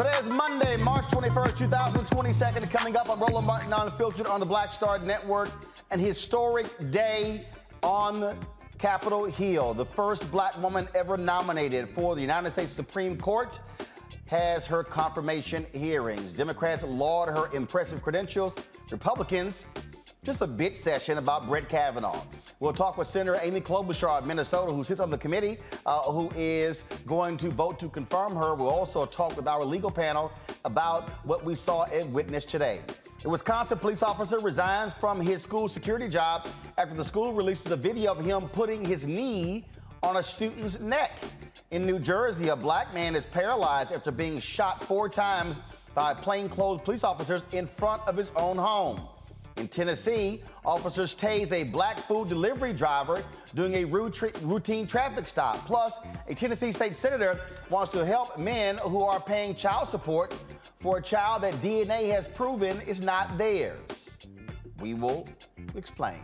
Today is Monday, March 21st, 2022. Coming up on Roland Martin Unfiltered on the Black Star Network, an historic day on Capitol Hill. The first black woman ever nominated for the United States Supreme Court has her confirmation hearings. Democrats laud her impressive credentials. Republicans just a bitch session about Brett Kavanaugh. We'll talk with Senator Amy Klobuchar of Minnesota, who sits on the committee, uh, who is going to vote to confirm her. We'll also talk with our legal panel about what we saw and witnessed today. A Wisconsin police officer resigns from his school security job after the school releases a video of him putting his knee on a student's neck. In New Jersey, a black man is paralyzed after being shot four times by plainclothes police officers in front of his own home. In Tennessee, officers tase a black food delivery driver doing a routine traffic stop. Plus, a Tennessee state senator wants to help men who are paying child support for a child that DNA has proven is not theirs. We will explain.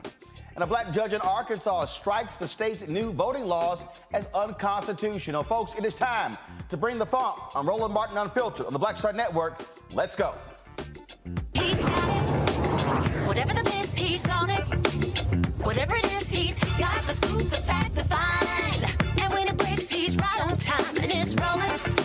And a black judge in Arkansas strikes the state's new voting laws as unconstitutional. Folks, it is time to bring the funk. I'm Roland Martin Unfiltered on the Black Star Network. Let's go. Whatever the miss, he's on it. Whatever it is, he's got the scoop, the fact, the fine. And when it breaks, he's right on time and it's rolling.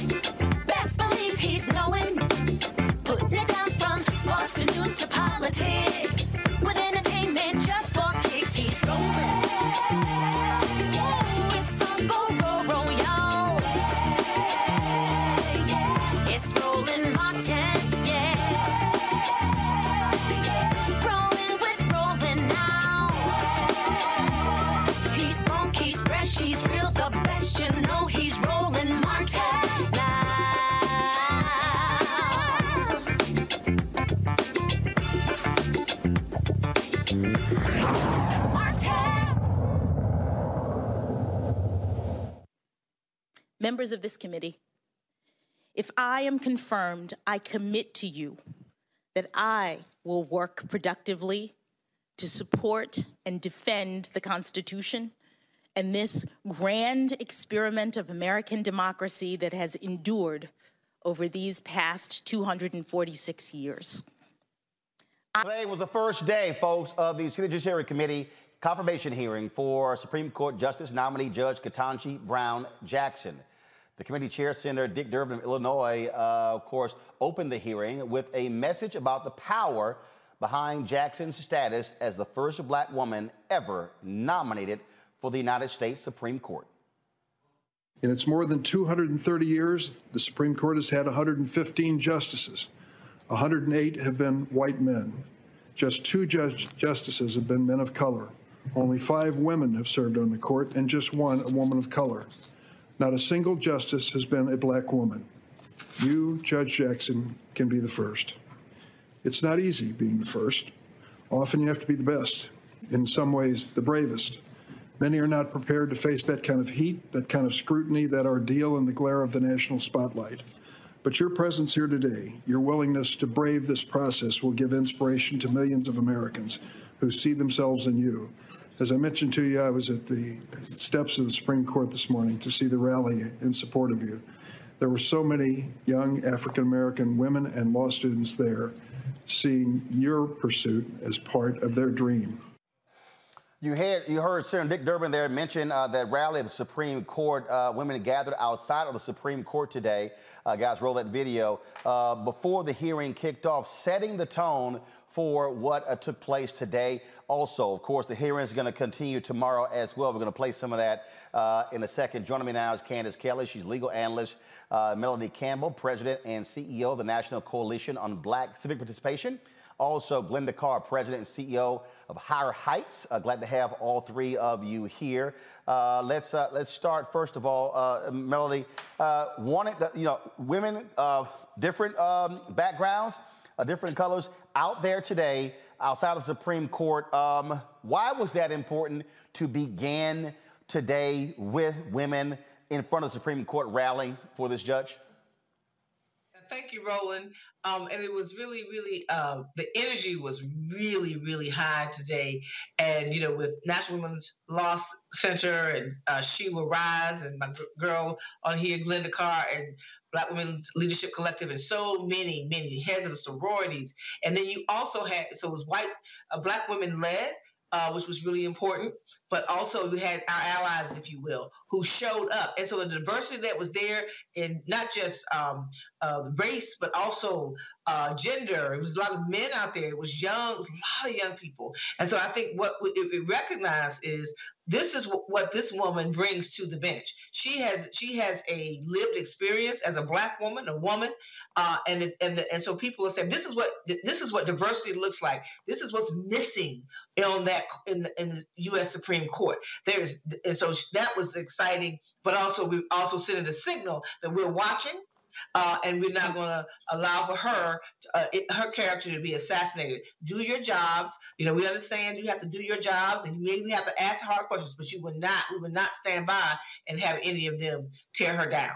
Members of this committee, if I am confirmed, I commit to you that I will work productively to support and defend the Constitution and this grand experiment of American democracy that has endured over these past 246 years. Today was the first day, folks, of the Senate Judiciary Committee confirmation hearing for Supreme Court Justice nominee Judge Ketanji Brown Jackson. The committee chair, Senator Dick Durbin of Illinois, uh, of course, opened the hearing with a message about the power behind Jackson's status as the first black woman ever nominated for the United States Supreme Court. In its more than 230 years, the Supreme Court has had 115 justices. 108 have been white men. Just two judge- justices have been men of color. Only five women have served on the court, and just one a woman of color. Not a single justice has been a black woman. You, Judge Jackson, can be the first. It's not easy being the first. Often you have to be the best, in some ways, the bravest. Many are not prepared to face that kind of heat, that kind of scrutiny, that ordeal in the glare of the national spotlight. But your presence here today, your willingness to brave this process, will give inspiration to millions of Americans who see themselves in you. As I mentioned to you, I was at the steps of the Supreme Court this morning to see the rally in support of you. There were so many young African American women and law students there seeing your pursuit as part of their dream. You heard, you heard Senator Dick Durbin there mention uh, that rally at the Supreme Court. Uh, women gathered outside of the Supreme Court today. Uh, guys, roll that video. Uh, before the hearing kicked off, setting the tone for what uh, took place today. Also, of course, the hearing is going to continue tomorrow as well. We're going to play some of that uh, in a second. Joining me now is Candace Kelly. She's legal analyst. Melanie Campbell, president and CEO of the National Coalition on Black Civic Participation. Also, Glynda Carr, President and CEO of Higher Heights. Uh, glad to have all three of you here. Uh, let's uh, let's start first of all, uh, Melody. Uh, wanted you know women, uh, different um, backgrounds, different colors out there today outside of the Supreme Court. Um, why was that important to begin today with women in front of the Supreme Court rallying for this judge? Thank you, Roland. Um, and it was really, really, uh, the energy was really, really high today. And, you know, with National Women's Law Center and uh, She Will Rise and my g- girl on here, Glynda Carr, and Black Women's Leadership Collective, and so many, many heads of sororities. And then you also had, so it was white, uh, Black women led uh, which was really important. But also, you had our allies, if you will, who showed up. And so the diversity that was there in not just um, uh, race, but also uh, gender. It was a lot of men out there. It was young, it was a lot of young people. And so I think what it, it recognized is this is w- what this woman brings to the bench. She has she has a lived experience as a black woman, a woman, uh, and it, and the, and so people are saying this is what this is what diversity looks like. This is what's missing on that in the, in the U.S. Supreme Court. There's and so that was exciting, but also we also sending a signal that we're watching uh, and we're not going to allow for her uh, it, her character to be assassinated. Do your jobs. You know, we understand you have to do your jobs, and you maybe have to ask hard questions, but you would not. We would not stand by and have any of them tear her down.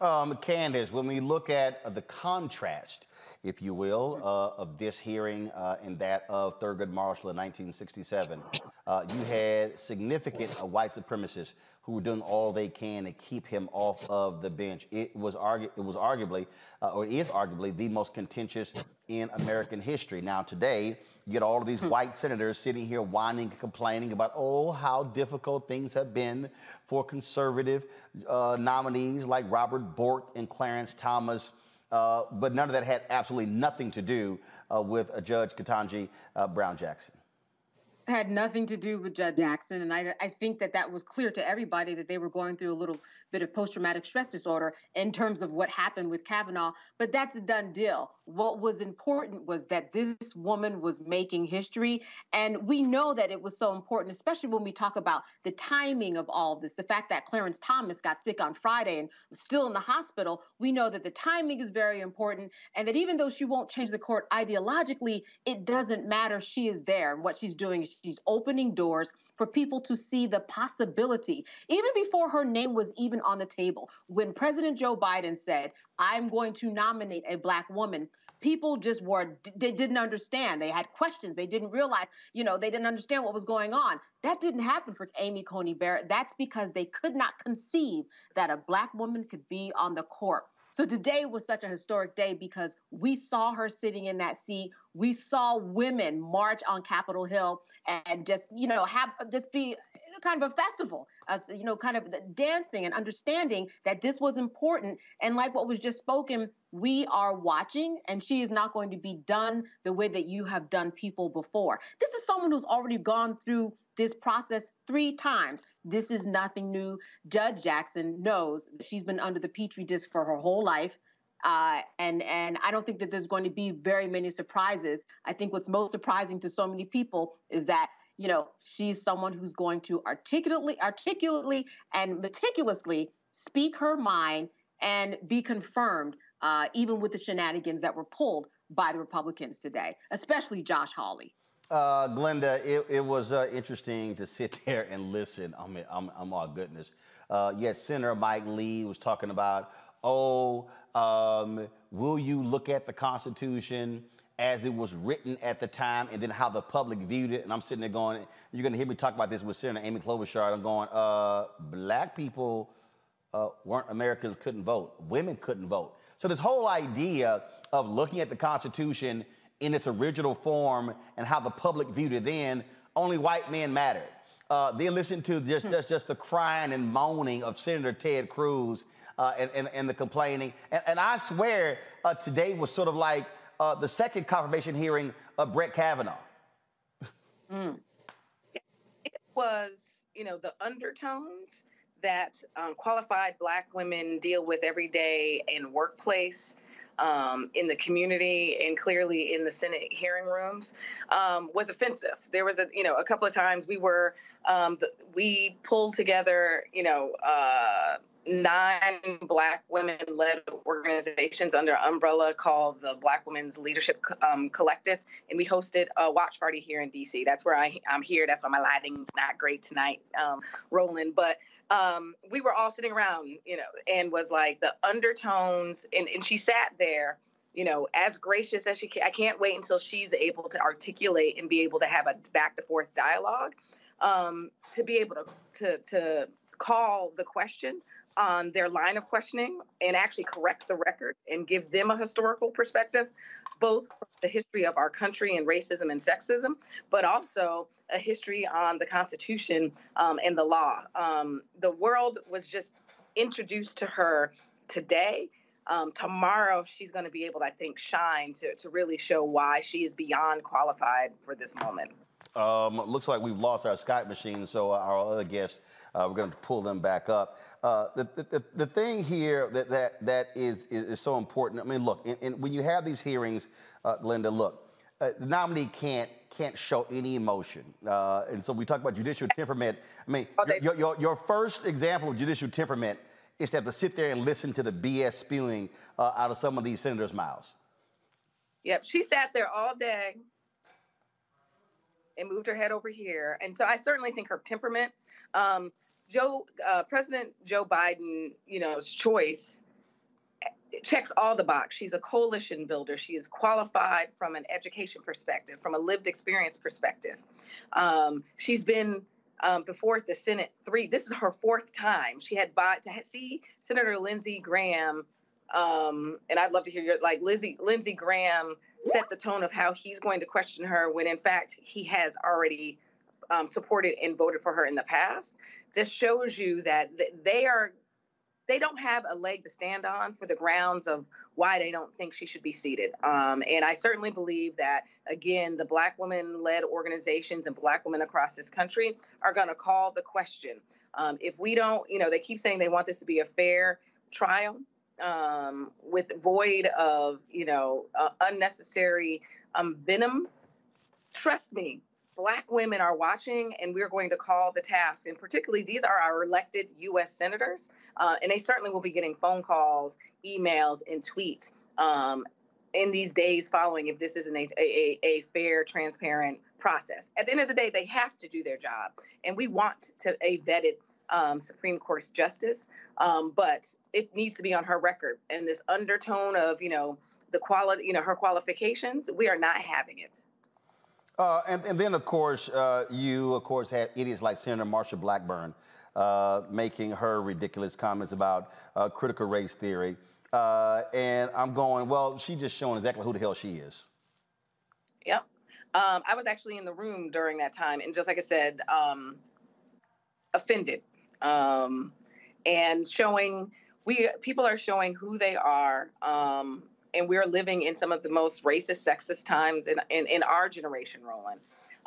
Um, Candace, when we look at the contrast, if you will, uh, of this hearing uh, and that of Thurgood Marshall in 1967, uh, you had significant uh, white supremacists who were doing all they can to keep him off of the bench. It was, argu- it was arguably, uh, or is arguably, the most contentious in American history. Now, today, you get all of these white senators sitting here whining and complaining about, oh, how difficult things have been for conservative uh, nominees like Robert Bork and Clarence Thomas. Uh, but none of that had absolutely nothing to do uh, with uh, Judge Ketanji uh, Brown Jackson had nothing to do with Judge Jackson. And I, I think that that was clear to everybody that they were going through a little bit of post traumatic stress disorder in terms of what happened with Kavanaugh. But that's a done deal. What was important was that this woman was making history. And we know that it was so important, especially when we talk about the timing of all this. The fact that Clarence Thomas got sick on Friday and was still in the hospital. We know that the timing is very important. And that even though she won't change the court ideologically, it doesn't matter. She is there. And what she's doing is she's opening doors for people to see the possibility. Even before her name was even on the table. When President Joe Biden said, I'm going to nominate a black woman, people just were they didn't understand. They had questions. They didn't realize you know they didn't understand what was going on. That didn't happen for amy coney barrett. That's because they could not conceive that a black woman could be on the court. So today was such a historic day because we saw her sitting in that seat. We saw women march on Capitol Hill and just, you know, have just be kind of a festival of, you know, kind of dancing and understanding that this was important. And like what was just spoken, we are watching and she is not going to be done the way that you have done people before. This is someone who's already gone through this process three times. This is nothing new. Judge Jackson knows she's been under the petri dish for her whole life. Uh, and and I don't think that there's going to be very many surprises. I think what's most surprising to so many people is that you know she's someone who's going to articulately, articulately, and meticulously speak her mind and be confirmed, uh, even with the shenanigans that were pulled by the Republicans today, especially Josh Hawley. Uh, Glynda, it, it was uh, interesting to sit there and listen. I mean, I'm, I'm all goodness. Uh, yes, Senator Mike Lee was talking about, oh, um, will you look at the Constitution as it was written at the time and then how the public viewed it? And I'm sitting there going, you're going to hear me talk about this with Senator Amy Klobuchar. I'm going, uh, black people uh, weren't Americans, couldn't vote. Women couldn't vote. So this whole idea of looking at the Constitution in its original form and how the public viewed it then, only white men mattered. Uh, they listened to just, just, just the crying and moaning of Senator Ted Cruz uh, and, and, and, the complaining. And, and I swear uh, today was sort of like uh, the second confirmation hearing of Brett Kavanaugh. Mm. It was, you know, the undertones that um, qualified Black women deal with every day in workplace um, in the community and clearly in the Senate hearing rooms um, was offensive. There was a you know a couple of times we were um, the, we pulled together you know. Uh, nine black women-led organizations under umbrella called the Black Women's Leadership um, Collective, and we hosted a watch party here in DC. That's where I, am here. That's why my lighting's not great tonight, um, Roland. But um, we were all sitting around, you know, and was like the undertones, and, and she sat there, you know, as gracious as she can. I can't wait until she's able to articulate and be able to have a back to forth dialogue, um, to be able to to to call the question on their line of questioning and actually correct the record and give them a historical perspective, both the history of our country and racism and sexism, but also a history on the Constitution um, and the law. Um, the world was just introduced to her today. Um, tomorrow, she's going to be able, I think, shine to, to really show why she is beyond qualified for this moment. Um, looks like we've lost our Skype machine, so our other guests, uh, we're going to pull them back up. Uh, the, the, the thing here that, that, that is, is, is so important, I mean, look, and, and when you have these hearings, uh, Glynda, look, uh, the nominee can't can't show any emotion. Uh, and so we talk about judicial temperament. I mean, oh, your, your, your, first example of judicial temperament is to have to sit there and listen to the BS spewing uh, out of some of these senators' mouths. Yep, she sat there all day and moved her head over here. And so I certainly think her temperament, um, Joe, uh, President Joe Biden, you know's choice checks all the box. She's a coalition builder. She is qualified from an education perspective, from a lived experience perspective. Um, she's been um, before the Senate three. This is her fourth time. She had bought to see Senator Lindsey Graham, um, and I'd love to hear your like Lizzie Lindsey Graham set the tone of how he's going to question her when in fact he has already um, supported and voted for her in the past. Just shows you that they are they don't have a leg to stand on for the grounds of why they don't think she should be seated. Um, and I certainly believe that, again, the Black women led organizations and Black women across this country are going to call the question. Um, if we don't, you know, they keep saying they want this to be a fair trial. Um, with void of you know uh, unnecessary um, venom trust me Black women are watching, and we're going to call the task. And particularly, these are our elected U.S. senators, uh, and they certainly will be getting phone calls, emails, and tweets um, in these days following if this isn't a, a, a fair, transparent process. At the end of the day, they have to do their job, and we want to a vetted um, Supreme Court justice. Um, but it needs to be on her record. And this undertone of, you know, the quality, you know, her qualifications, we are not having it. Uh, and, and, then, of course, uh, you, of course, had idiots like Senator Marsha Blackburn uh, making her ridiculous comments about uh, critical race theory. Uh, and I'm going, well, she just showing exactly who the hell she is. Yep. Um, I was actually in the room during that time, and just like I said, um, offended, um, and showing we people are showing who they are, um, and we're living in some of the most racist, sexist times in in, in our generation, Roland.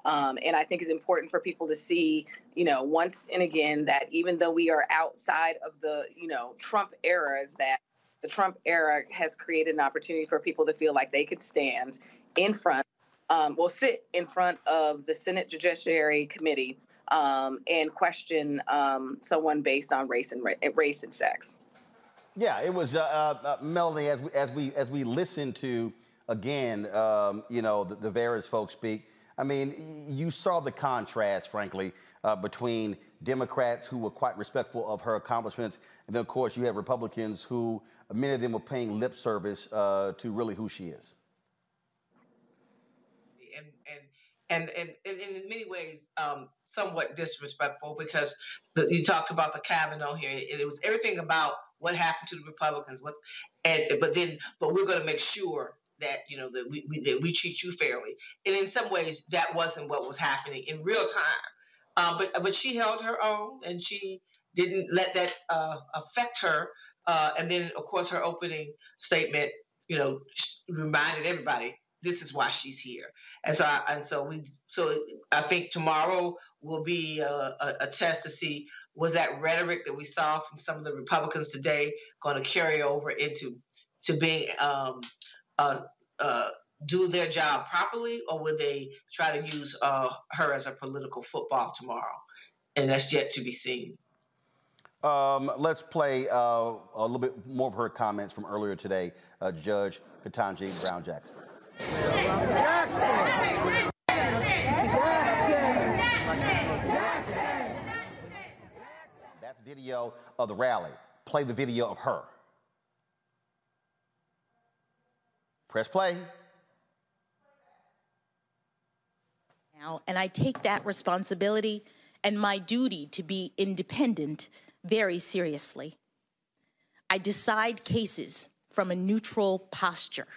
Um, and I think it's important for people to see, you know, once and again that even though we are outside of the, you know, Trump era, is that the Trump era has created an opportunity for people to feel like they could stand in front, um, sit in front of the Senate Judiciary Committee um, and question um, someone based on race and ra- race and sex. Yeah, it was uh, uh, uh, Melanie. As we as we as we listen to again, um, you know, the, the various folks speak. I mean, you saw the contrast, frankly, uh, between Democrats who were quite respectful of her accomplishments, and then, of course, you have Republicans who many of them were paying lip service uh, to really who she is. And and and, and, and in many ways, um, somewhat disrespectful because the, you talked about the Kavanaugh here. It, it was everything about what happened to the Republicans. What, and but then, but we're going to make sure that you know that we, we, that we treat you fairly. And in some ways, that wasn't what was happening in real time. Uh, but but she held her own, and she didn't let that uh, affect her. Uh, and then, of course, her opening statement, you know, reminded everybody this is why she's here. And so, I, and so we, so I think tomorrow will be a, a, a, test to see was that rhetoric that we saw from some of the Republicans today going to carry over into to being um, uh, uh, do their job properly, or will they try to use uh, her as a political football tomorrow? And that's yet to be seen. Um, let's play uh, a little bit more of her comments from earlier today, uh, Judge Ketanji Brown Jackson. Jackson. That's video of the rally. Play the video of her. Press play. Now, and I take that responsibility and my duty to be independent very seriously. I decide cases from a neutral posture.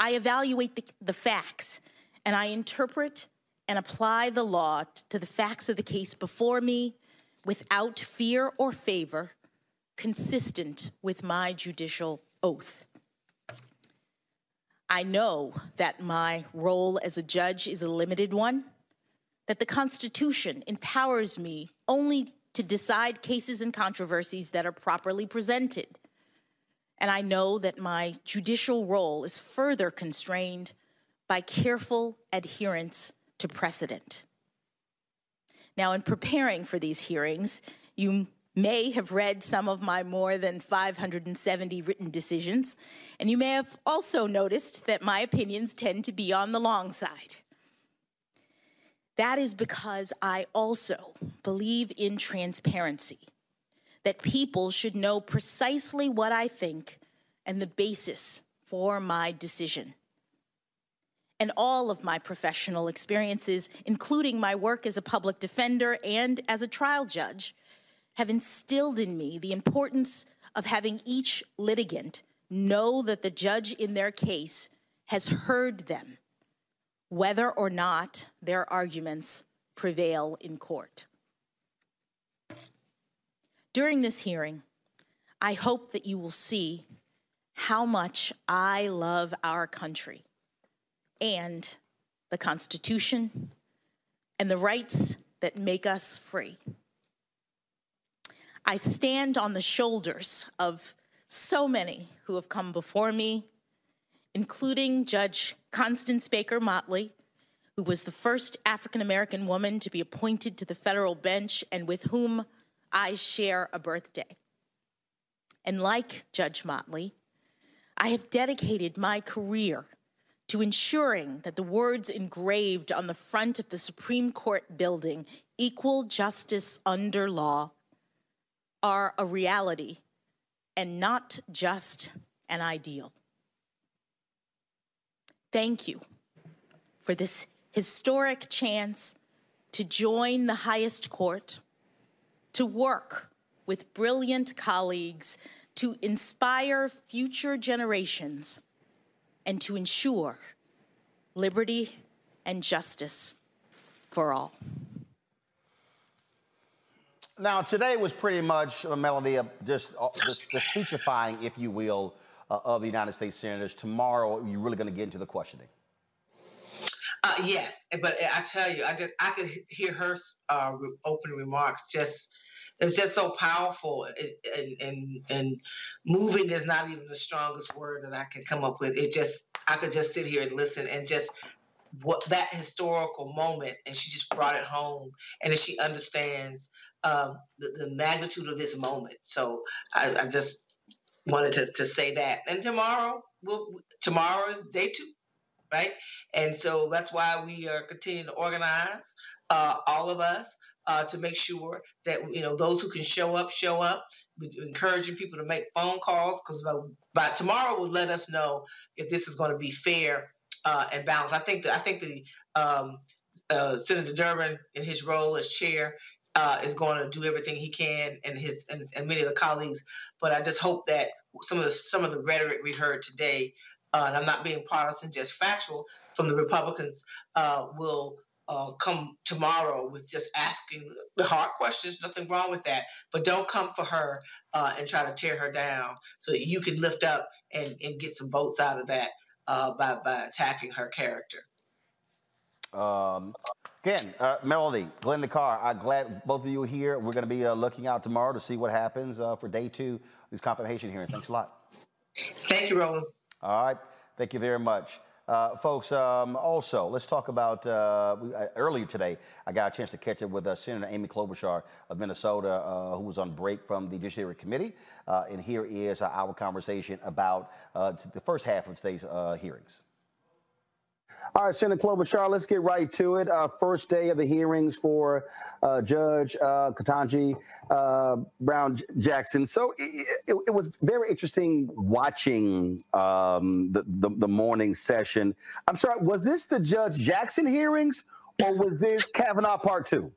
I evaluate the, the, facts and I interpret and apply the law to the facts of the case before me without fear or favor, consistent with my judicial oath. I know that my role as a judge is a limited one, that the Constitution empowers me only to decide cases and controversies that are properly presented. And I know that my judicial role is further constrained by careful adherence to precedent. Now, in preparing for these hearings, you may have read some of my more than 570 written decisions, and you may have also noticed that my opinions tend to be on the long side. That is because I also believe in transparency, that people should know precisely what I think and the basis for my decision. And all of my professional experiences, including my work as a public defender and as a trial judge, have instilled in me the importance of having each litigant know that the judge in their case has heard them, whether or not their arguments prevail in court. During this hearing, I hope that you will see how much I love our country and the Constitution and the rights that make us free. I stand on the shoulders of so many who have come before me, including Judge Constance Baker Motley, who was the first African American woman to be appointed to the federal bench and with whom I share a birthday. And like Judge Motley, I have dedicated my career to ensuring that the words engraved on the front of the Supreme Court building, equal justice under law, are a reality and not just an ideal. Thank you for this historic chance to join the highest court, to work with brilliant colleagues to inspire future generations and to ensure liberty and justice for all. Now, today was pretty much a melody of just, uh, just the speechifying, if you will, uh, of the United States senators. Tomorrow, you're really going to get into the questioning. Uh, yes, but I tell you, I just I could hear her uh, opening remarks. Just it's just so powerful, and, and and moving is not even the strongest word that I can come up with. It just I could just sit here and listen and just what that historical moment, and she just brought it home, and she understands um, the, the magnitude of this moment. So I, I just wanted to, to say that. And tomorrow, we'll, tomorrow is day two right? And so that's why we are continuing to organize uh, all of us uh, to make sure that you know those who can show up show up. We're encouraging people to make phone calls because by, tomorrow will let us know if this is going to be fair uh, and balanced. I think that I think the um, uh, Senator Durbin in his role as chair uh, is going to do everything he can, and his and, and, many of the colleagues. But I just hope that some of the some of the rhetoric we heard today uh, and I'm not being partisan, just factual, from the Republicans uh, will uh, come tomorrow with just asking the hard questions. Nothing wrong with that, but don't come for her uh, and try to tear her down so that you can lift up and, and get some votes out of that uh, by by attacking her character. Um, again, uh, Melody, Glenn Carr, I'm glad both of you are here. We're going to be looking out tomorrow to see what happens for day two of these confirmation hearings. Thanks a lot. Thank you, Roland. All right. Thank you very much. Uh, folks, um, also, let's talk about uh, uh, earlier today. I got a chance to catch up with uh, Senator Amy Klobuchar of Minnesota, uh, who was on break from the Judiciary Committee. Uh, and here is our conversation about the first half of today's hearings. All right, Senator Klobuchar, let's get right to it. Uh, first day of the hearings for uh, Judge uh, Ketanji uh, Brown Jackson. So it, it, it, was very interesting watching um, the, the, the morning session. I'm sorry, was this the Judge Jackson hearings or was this Kavanaugh Part Two?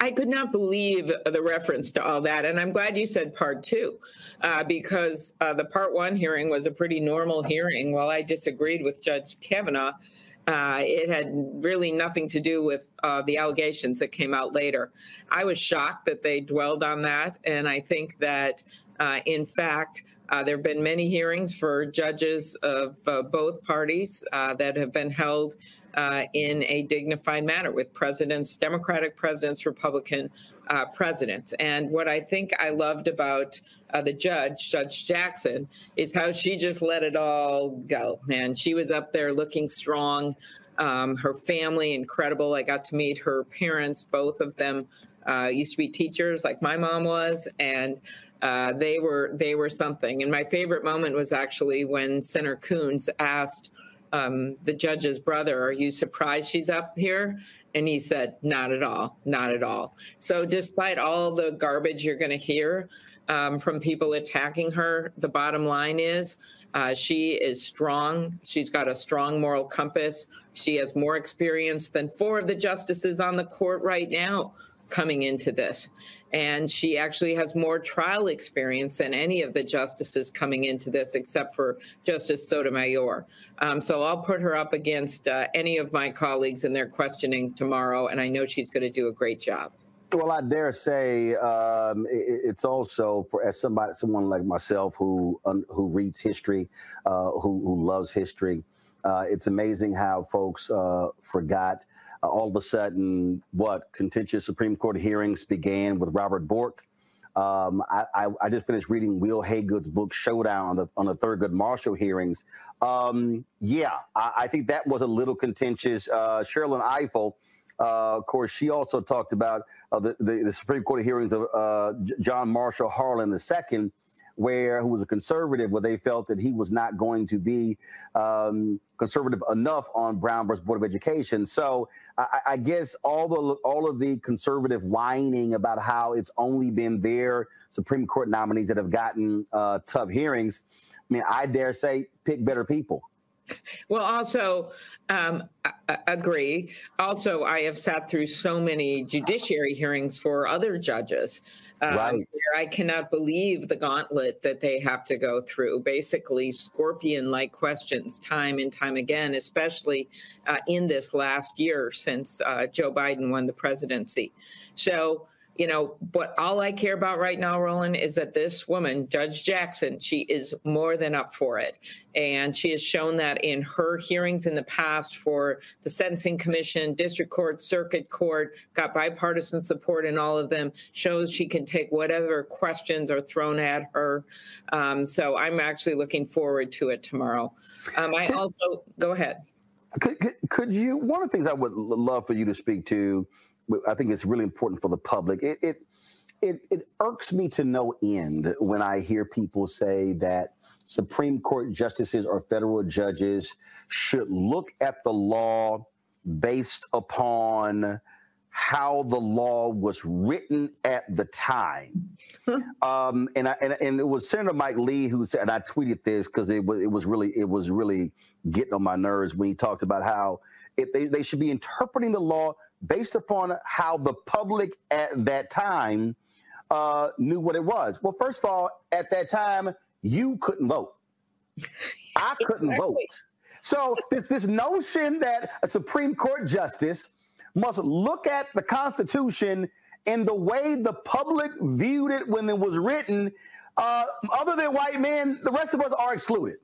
I could not believe the reference to all that. And I'm glad you said part two, uh, because uh, the part one hearing was a pretty normal hearing. While I disagreed with Judge Kavanaugh, uh, it had really nothing to do with uh, the allegations that came out later. I was shocked that they dwelled on that. And I think that, uh, in fact, uh, there have been many hearings for judges of both parties that have been held uh, in a dignified manner with presidents, Democratic presidents, Republican uh, presidents. And what I think I loved about uh, the judge, Judge Jackson, is how she just let it all go. Man, she was up there looking strong. Um, her family, incredible. I got to meet her parents, both of them uh, used to be teachers like my mom was. And uh, they were they were something. And my favorite moment was actually when Senator Coons asked um, the judge's brother, Are you surprised she's up here? And he said, Not at all, not at all. So, despite all the garbage you're going to hear um, from people attacking her, the bottom line is uh, she is strong. She's got a strong moral compass. She has more experience than four of the justices on the court right now coming into this. And she actually has more trial experience than any of the justices coming into this, except for Justice Sotomayor. Um, so I'll put her up against uh, any of my colleagues in their questioning tomorrow, and I know she's going to do a great job. Well, I dare say um, it, it's also for as somebody, someone like myself who who reads history, uh, who, who loves history. Uh, it's amazing how folks uh, forgot uh, all of a sudden what contentious Supreme Court hearings began with Robert Bork. Um, I, I, I, just finished reading Wil Haygood's book Showdown on the, on the Thurgood Marshall hearings. Um, yeah, I, I, think that was a little contentious. Uh, Sherrilyn Ifill, uh, of course, she also talked about uh, the, the, the, Supreme Court hearings of uh, John Marshall Harlan II, where who was a conservative, where they felt that he was not going to be um, conservative enough on Brown versus Board of Education. So I, I, guess all the all of the conservative whining about how it's only been their Supreme Court nominees that have gotten uh, tough hearings. I mean, I dare say, pick better people. Well, also, um, agree. Also, I have sat through so many judiciary hearings for other judges. Um, right. Where I cannot believe the gauntlet that they have to go through. Basically, scorpion like questions time and time again, especially uh, in this last year since uh, Joe Biden won the presidency. So, you know, but all I care about right now, Roland, is that this woman, Judge Jackson, she is more than up for it. And she has shown that in her hearings in the past for the Sentencing Commission, District Court, Circuit Court, got bipartisan support in all of them, shows she can take whatever questions are thrown at her. Um, so I'm actually looking forward to it tomorrow. Um, I also, go ahead. Could, could, could you, one of the things I would love for you to speak to I think it's really important for the public. It, it it it irks me to no end when I hear people say that Supreme Court justices or federal judges should look at the law based upon how the law was written at the time. um, and, I, and and it was Senator Mike Lee who said, and I tweeted this because it was it was really it was really getting on my nerves when he talked about how it, they, they should be interpreting the law based upon how the public at that time uh, knew what it was. Well, first of all, at that time, you couldn't vote. I couldn't exactly. vote. So this, this notion that a Supreme Court justice must look at the Constitution in the way the public viewed it when it was written, uh, other than white men, the rest of us are excluded.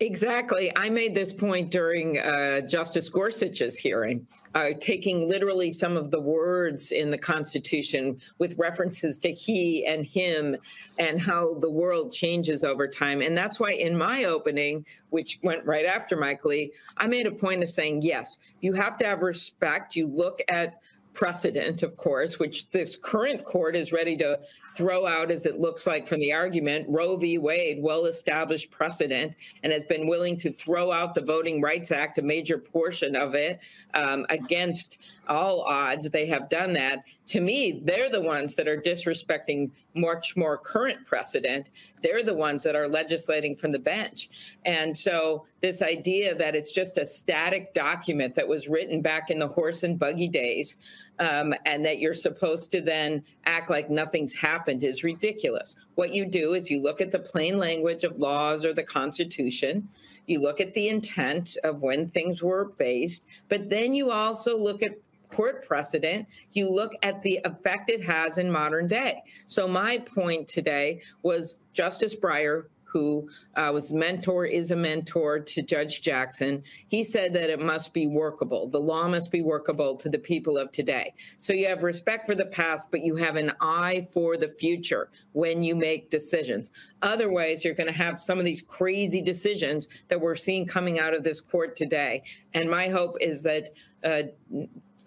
Exactly. I made this point during uh, Justice Gorsuch's hearing, uh, taking literally some of the words in the Constitution with references to he and him and how the world changes over time. And that's why in my opening, which went right after Mike Lee, I made a point of saying, yes, you have to have respect. You look at precedent, of course, which this current court is ready to throw out, as it looks like from the argument. Roe v. Wade, well established precedent, and has been willing to throw out the Voting Rights Act, a major portion of it, um, against all odds. They have done that. To me, they're the ones that are disrespecting much more current precedent. They're the ones that are legislating from the bench. And so, this idea that it's just a static document that was written back in the horse and buggy days um, and that you're supposed to then act like nothing's happened is ridiculous. What you do is you look at the plain language of laws or the Constitution, you look at the intent of when things were based, but then you also look at court precedent, you look at the effect it has in modern day. So, my point today was Justice Breyer who uh, was mentor, is a mentor to Judge Jackson. He said that it must be workable. The law must be workable to the people of today. So you have respect for the past, but you have an eye for the future when you make decisions. Otherwise, you're going to have some of these crazy decisions that we're seeing coming out of this court today. And my hope is that. Uh,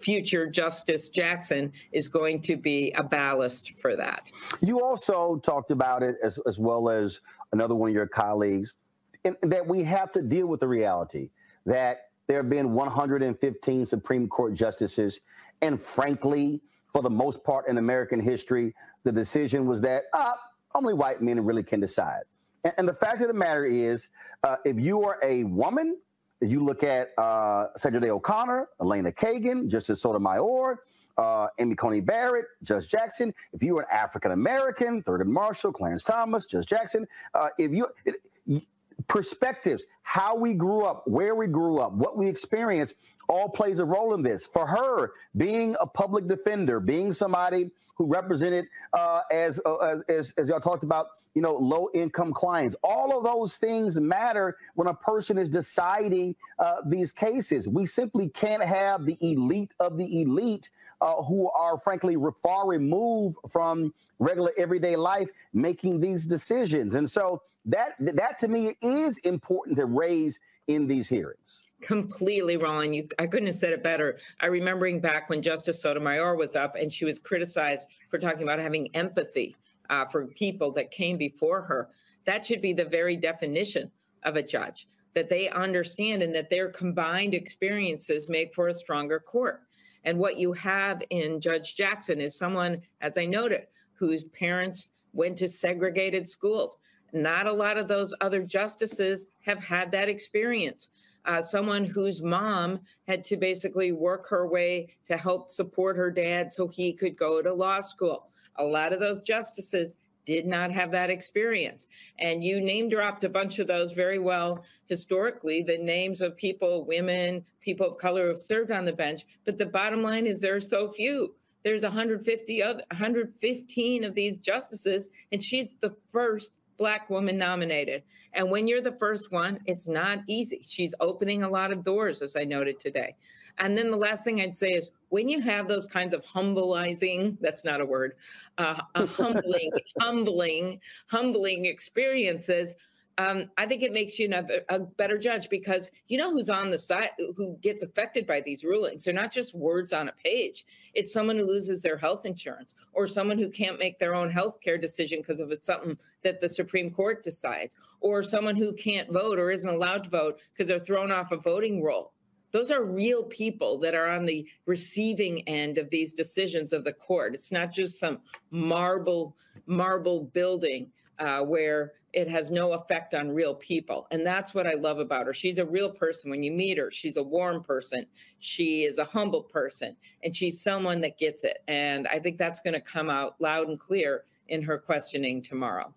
future Justice Jackson is going to be a ballast for that. You also talked about it as, as well as another one of your colleagues, that we have to deal with the reality that there have been 115 Supreme Court justices. And frankly, for the most part in American history, the decision was that uh, only white men really can decide. And, and the fact of the matter is, uh, if you are a woman, you look at uh, Sandra Day O'Connor, Elena Kagan, Justice Sotomayor, uh, Amy Coney Barrett, Judge Jackson. If you are an African American, Thurgood Marshall, Clarence Thomas, Judge Jackson. Uh, if you it, perspectives, how we grew up, where we grew up, what we experienced, all plays a role in this. For her, being a public defender, being somebody who represented, uh, as, uh, as, as y'all talked about, you know, low income clients, all of those things matter when a person is deciding uh, these cases. We simply can't have the elite of the elite uh, who are frankly far removed from regular everyday life making these decisions. And so that that to me is important to raise in these hearings. Completely wrong. You, I couldn't have said it better. I remembering back when Justice Sotomayor was up and she was criticized for talking about having empathy uh, for people that came before her. That should be the very definition of a judge that they understand and that their combined experiences make for a stronger court. And what you have in Judge Jackson is someone, as I noted, whose parents went to segregated schools. Not a lot of those other justices have had that experience. Uh, someone whose mom had to basically work her way to help support her dad so he could go to law school. A lot of those justices did not have that experience. And you name dropped a bunch of those very well historically, the names of people, women, people of color who have served on the bench. But the bottom line is there are so few. There's 150 other, 115 of these justices, and she's the first Black woman nominated. And when you're the first one, it's not easy. She's opening a lot of doors, as I noted today. And then the last thing I'd say is when you have those kinds of humbling, that's not a word, uh, humbling, humbling, humbling experiences, um, I think it makes you another, a better judge because you know who's on the side, who gets affected by these rulings. They're not just words on a page. It's someone who loses their health insurance or someone who can't make their own health care decision because of it's something that the Supreme Court decides, or someone who can't vote or isn't allowed to vote because they're thrown off a voting roll. Those are real people that are on the receiving end of these decisions of the court. It's not just some marble marble building uh, where it has no effect on real people. And that's what I love about her. She's a real person. When you meet her, she's a warm person. She is a humble person, and she's someone that gets it. And I think that's going to come out loud and clear in her questioning tomorrow.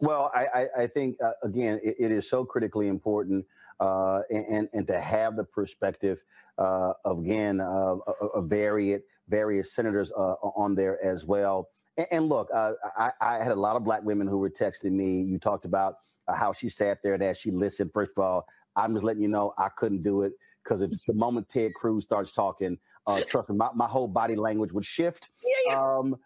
Well, I, I, I think, uh, again, it, it is so critically important uh, and, and to have the perspective uh, of, again, uh, of various, various senators uh, on there as well. And, and look, uh, I, I, had a lot of black women who were texting me. You talked about uh, how she sat there and as she listened. First of all, I'm just letting you know I couldn't do it because it's the moment Ted Cruz starts talking, uh, trust me, my, my whole body language would shift. Yeah, yeah. Um,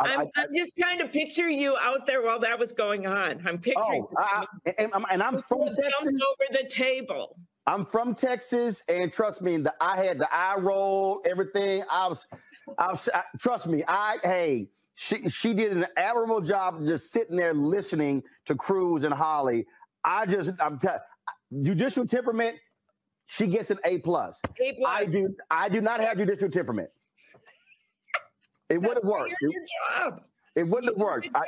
I, am just trying to picture you out there while that was going on. I'm picturing. Oh, I, and, and, I'm from Texas. over the table. I'm from Texas, and trust me, the I had the eye roll, everything. I was, I was. I, trust me, I hey, she she did an admirable job just sitting there listening to Cruz and Hawley. I just I'm t- judicial temperament. She gets an A plus. A plus. I do. I do not have judicial temperament. It wouldn't work. Your job. It, wouldn't have worked. I,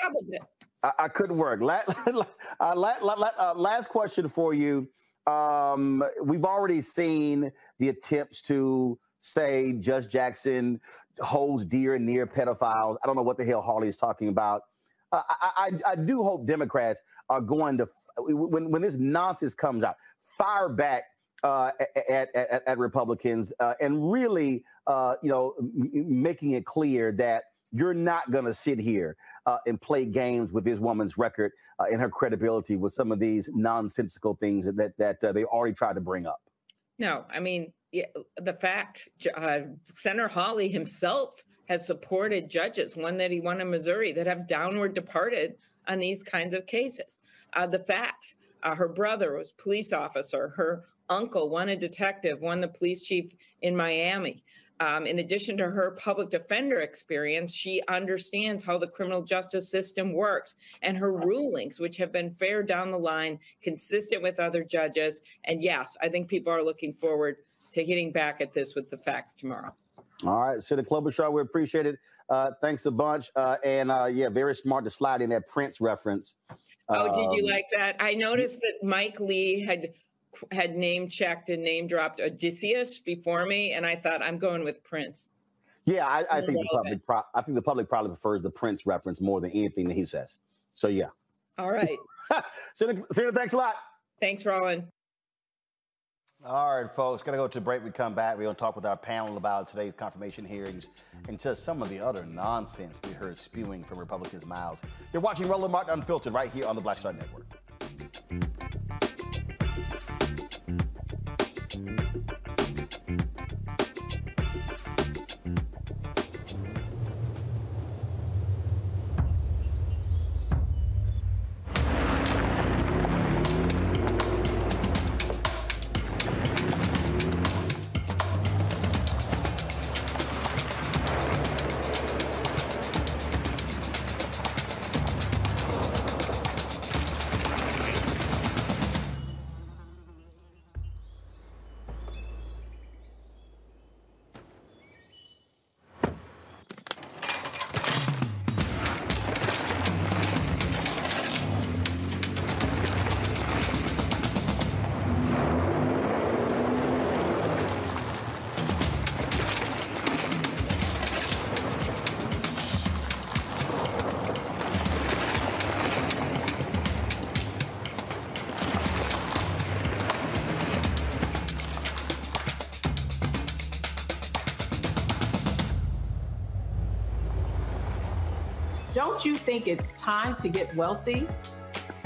I, I, couldn't work. Last, uh, last question for you. Um, we've already seen the attempts to say Judge Jackson holds dear and near pedophiles. I don't know what the hell Hawley is talking about. Uh, I, I, I, do hope Democrats are going to, when, when this nonsense comes out, fire back uh, at, at, at, Republicans uh, and really, uh, you know, making it clear that you're not going to sit here uh, and play games with this woman's record uh, and her credibility with some of these nonsensical things that that they already tried to bring up. No, I mean the fact uh, Senator Hawley himself has supported judges, one that he won in Missouri, that have downward departed on these kinds of cases. Uh, the fact uh, her brother was police officer, her uncle, one a detective, one the police chief in Miami. Um, in addition to her public defender experience, she understands how the criminal justice system works and her rulings, which have been fair down the line, consistent with other judges. And yes, I think people are looking forward to getting back at this with the facts tomorrow. All right, Senator Klobuchar, we appreciate it. Uh, thanks a bunch. Uh, and uh, yeah, very smart to slide in that Prince reference. Oh, did you um, like that? I noticed that Mike Lee had had name checked and name dropped Odysseus before me, and I thought I'm going with Prince. Yeah, I, I think the public. Pro- I think the public probably prefers the Prince reference more than anything that he says. So yeah. All right. Senator, thanks a lot. Thanks, Roland. All right, folks, gonna go to break. We come back. We're gonna talk with our panel about today's confirmation hearings and just some of the other nonsense we heard spewing from Republicans' mouths. You're watching Roland Martin Unfiltered right here on the Black Star Network. Think it's time to get wealthy?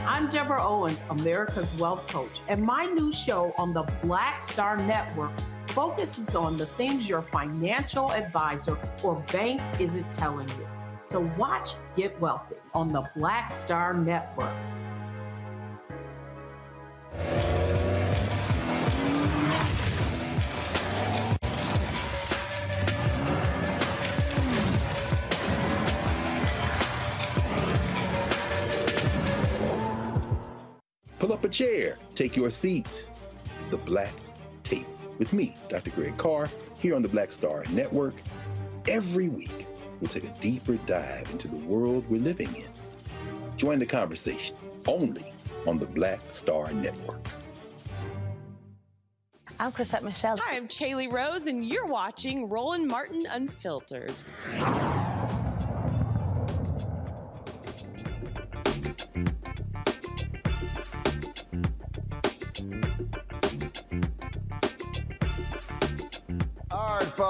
I'm Deborah Owens, America's Wealth Coach, and my new show on the Black Star Network focuses on the things your financial advisor or bank isn't telling you. So watch Get Wealthy on the Black Star Network. A chair, take your seat. The Black Tape with me, Dr. Greg Carr, here on the Black Star Network. Every week, we'll take a deeper dive into the world we're living in. Join the conversation only on the Black Star Network. I'm Chrisette Michelle. Hi, I'm Chaley Rose, and you're watching Roland Martin Unfiltered.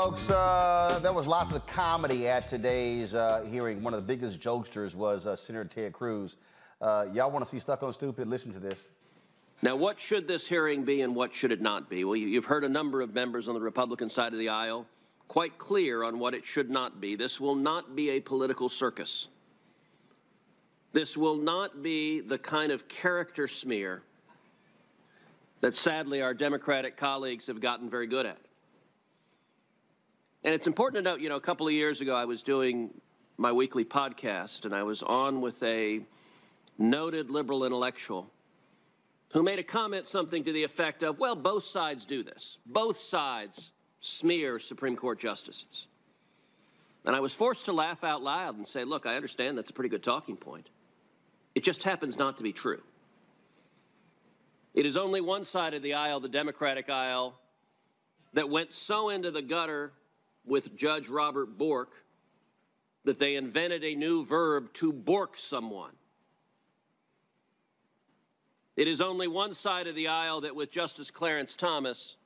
Folks. Uh, there was lots of comedy at today's uh, hearing. One of the biggest jokesters was uh, Senator Ted Cruz. Uh, y'all want to see Stuck on Stupid? Listen to this. Now, what should this hearing be and what should it not be? Well, you- you've heard a number of members on the Republican side of the aisle quite clear on what it should not be. This will not be a political circus. This will not be the kind of character smear that sadly our Democratic colleagues have gotten very good at. And it's important to note, you know, a couple of years ago I was doing my weekly podcast and I was on with a noted liberal intellectual who made a comment something to the effect of, well, both sides do this. Both sides smear Supreme Court justices. And I was forced to laugh out loud and say, look, I understand that's a pretty good talking point. It just happens not to be true. It is only one side of the aisle, the Democratic aisle, that went so into the gutter with Judge Robert Bork that they invented a new verb to bork someone. It is only one side of the aisle that, with Justice Clarence Thomas,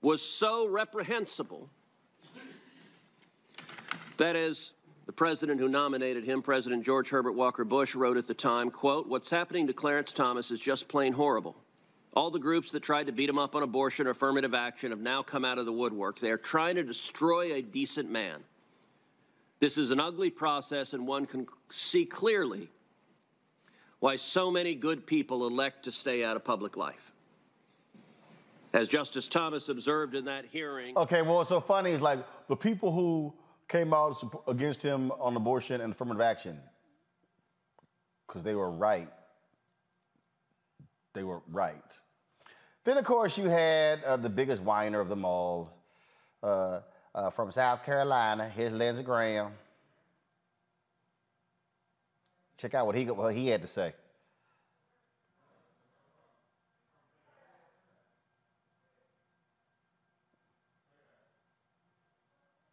was so reprehensible that as the president who nominated him, President George Herbert Walker Bush, wrote at the time, quote, what's happening to Clarence Thomas is just plain horrible. All the groups that tried to beat him up on abortion or affirmative action have now come out of the woodwork. They are trying to destroy a decent man. This is an ugly process, and one can see clearly why so many good people elect to stay out of public life. As Justice Thomas observed in that hearing, Okay, well, what's so funny is like the people who came out against him on abortion and affirmative action, because they were right. They were right. Then, of course, you had uh, the biggest whiner of them all uh, uh, from South Carolina. Here's Lindsey Graham. Check out what he, what he had to say.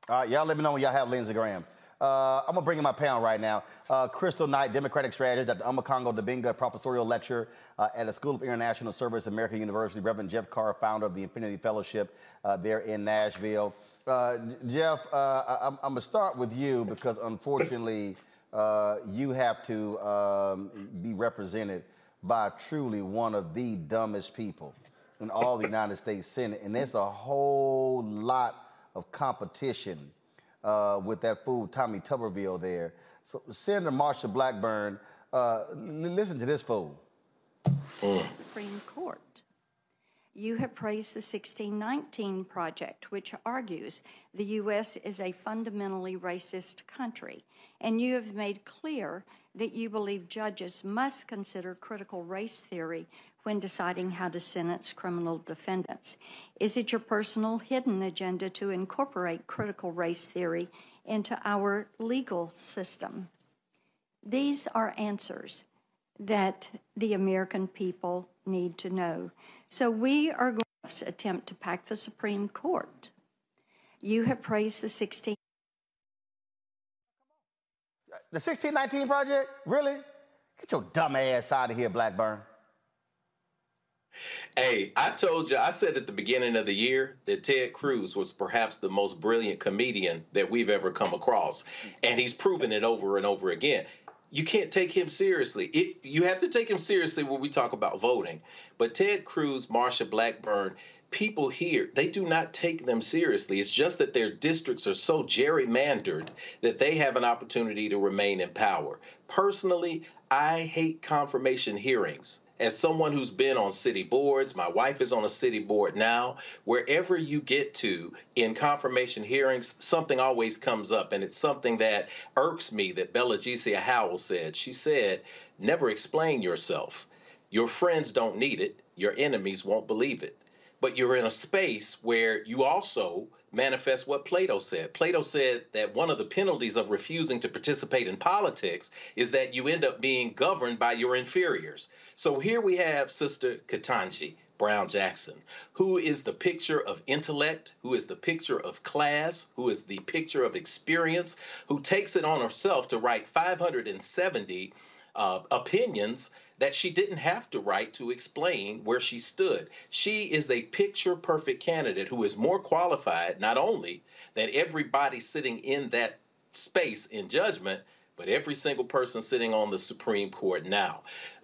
All right, y'all let me know when y'all have Lindsey Graham. Uh, I'm gonna bring in my panel right now. Uh, Crystal Knight, Democratic strategist at the Omekongo Dibinga Professorial Lecture uh, at the School of International Service, American University. Reverend Jeff Carr, founder of the Infinity Fellowship uh, there in Nashville. Uh, Jeff, uh, I- I'm, I'm gonna start with you because unfortunately, you have to um, be represented by truly one of the dumbest people in all the United States Senate, and there's a whole lot of competition uh, with that fool Tommy Tuberville there. So Senator Marsha Blackburn, uh, l- listen to this fool. Supreme Court. You have praised the 1619 Project, which argues the U.S. is a fundamentally racist country, and you have made clear that you believe judges must consider critical race theory when deciding how to sentence criminal defendants. Is it your personal hidden agenda to incorporate critical race theory into our legal system? These are answers that the American people need to know. So we are going to attempt to pack the Supreme Court. You have praised the 16. The 1619 Project? Really? Get your dumb ass out of here, Blackburn. Hey, I told you, I said at the beginning of the year that Ted Cruz was perhaps the most brilliant comedian that we've ever come across. And he's proven it over and over again. You can't take him seriously. It, you have to take him seriously when we talk about voting. But Ted Cruz, Marsha Blackburn, people here, they do not take them seriously. It's just that their districts are so gerrymandered that they have an opportunity to remain in power. Personally, I hate confirmation hearings as someone who's been on city boards, my wife is on a city board now. Wherever you get to in confirmation hearings, something always comes up, and it's something that irks me that Bella Geesia Howell said. She said, Never explain yourself. Your friends don't need it, your enemies won't believe it. But you're in a space where you also manifest what Plato said. Plato said that one of the penalties of refusing to participate in politics is that you end up being governed by your inferiors. So here we have Sister Ketanji Brown Jackson, who is the picture of intellect, who is the picture of class, who is the picture of experience, who takes it on herself to write 570 uh, opinions that she didn't have to write to explain where she stood. She is a picture perfect candidate who is more qualified, not only than everybody sitting in that space in judgment, but every single person sitting on the Supreme Court now.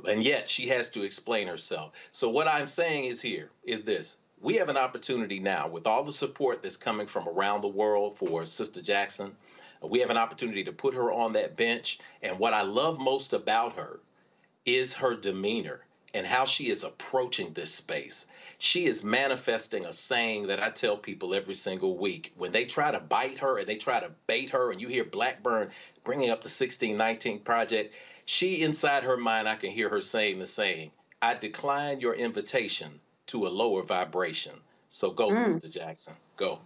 And yet she has to explain herself. So, what I'm saying is here is this. We have an opportunity now with all the support that's coming from around the world for Sister Jackson. We have an opportunity to put her on that bench. And what I love most about her is her demeanor and how she is approaching this space. She is manifesting a saying that I tell people every single week. When they try to bite her and they try to bait her, and you hear Blackburn bringing up the 1619 project, she inside her mind, I can hear her saying the saying, I decline your invitation to a lower vibration. So go, Mm. Sister Jackson. Go.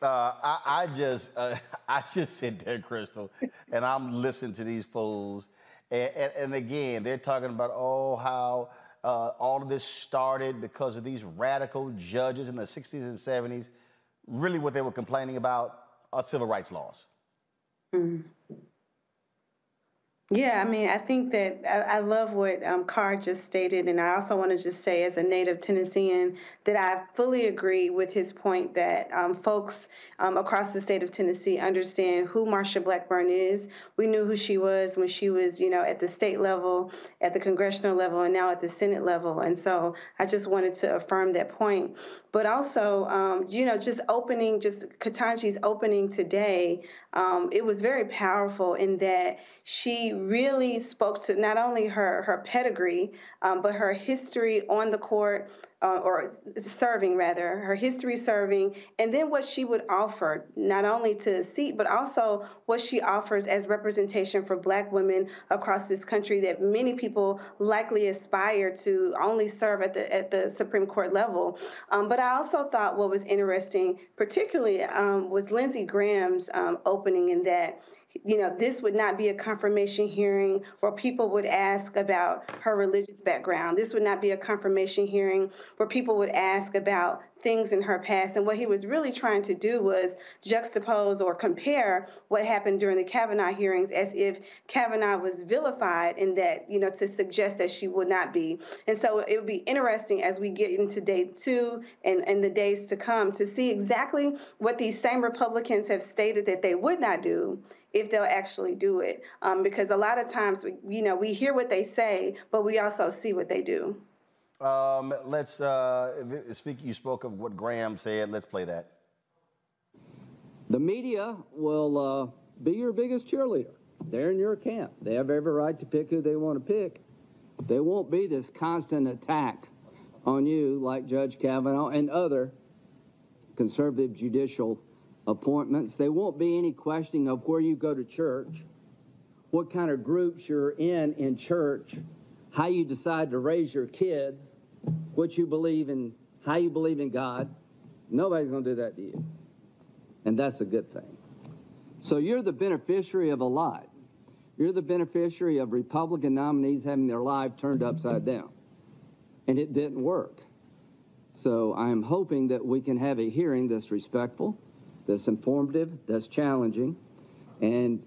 Uh, I, I just, uh, I just sit there, Crystal, and I'm listening to these fools, and, and, and again, they're talking about oh how uh, all of this started because of these radical judges in the 60s and 70s. Really, what they were complaining about are civil rights laws. Mhm. Yeah, I mean, I think that I, I love what um, Carr just stated, and I also want to just say, as a native Tennessean, that I fully agree with his point that um, folks um, across the state of Tennessee understand who Marsha Blackburn is. We knew who she was when she was, you know, at the state level, at the congressional level, and now at the Senate level. And so I just wanted to affirm that point. But also, um, you know, just opening, just Ketanji's opening today, um, it was very powerful in that she really spoke to not only her her pedigree, um, but her history on the court, uh, or serving rather, her history serving, and then what she would offer, not only to seat, but also what she offers as representation for Black women across this country that many people likely aspire to only serve at the at the Supreme Court level. Um, but I also thought what was interesting, particularly, um, was Lindsey Graham's um, opening in that you know, this would not be a confirmation hearing where people would ask about her religious background. This would not be a confirmation hearing where people would ask about things in her past. And what he was really trying to do was juxtapose or compare what happened during the Kavanaugh hearings as if Kavanaugh was vilified in that, you know, to suggest that she would not be. And so it would be interesting as we get into day two and, and the days to come to see exactly what these same Republicans have stated that they would not do if they'll actually do it. Um, because a lot of times, we, you know, we hear what they say, but we also see what they do. Um, let's uh, speak. You spoke of what Graham said. Let's play that. The media will uh, be your biggest cheerleader. They're in your camp. They have every right to pick who they want to pick. They won't be this constant attack on you like Judge Kavanaugh and other conservative judicial appointments. There won't be any questioning of where you go to church, what kind of groups you're in in church, how you decide to raise your kids, what you believe in, how you believe in God. Nobody's going to do that to you. And that's a good thing. So you're the beneficiary of a lot. You're the beneficiary of Republican nominees having their life turned upside down. And it didn't work. So I'm hoping that we can have a hearing that's respectful, that's informative, that's challenging. And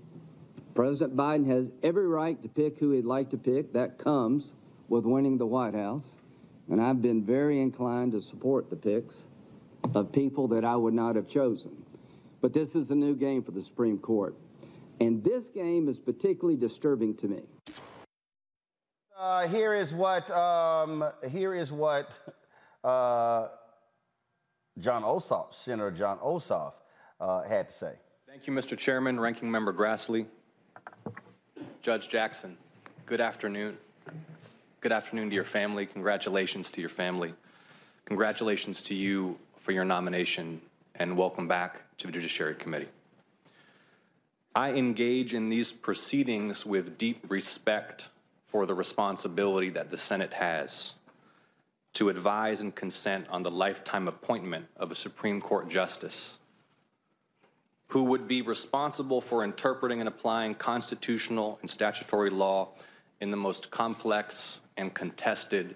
President Biden has every right to pick who he'd like to pick. That comes with winning the White House. and I've been very inclined to support the picks of people that I would not have chosen. But this is a new game for the Supreme Court. And this game is particularly disturbing to me. Uh, here is what um, here is what uh, Jon Ossoff, Senator Jon Ossoff, uh, had to say. Thank you, Mr. Chairman, Ranking Member Grassley, Judge Jackson. Good afternoon. Good afternoon to your family. Congratulations to your family. Congratulations to you for your nomination, and welcome back to the Judiciary Committee. I engage in these proceedings with deep respect for the responsibility that the Senate has to advise and consent on the lifetime appointment of a Supreme Court justice who would be responsible for interpreting and applying constitutional and statutory law in the most complex and contested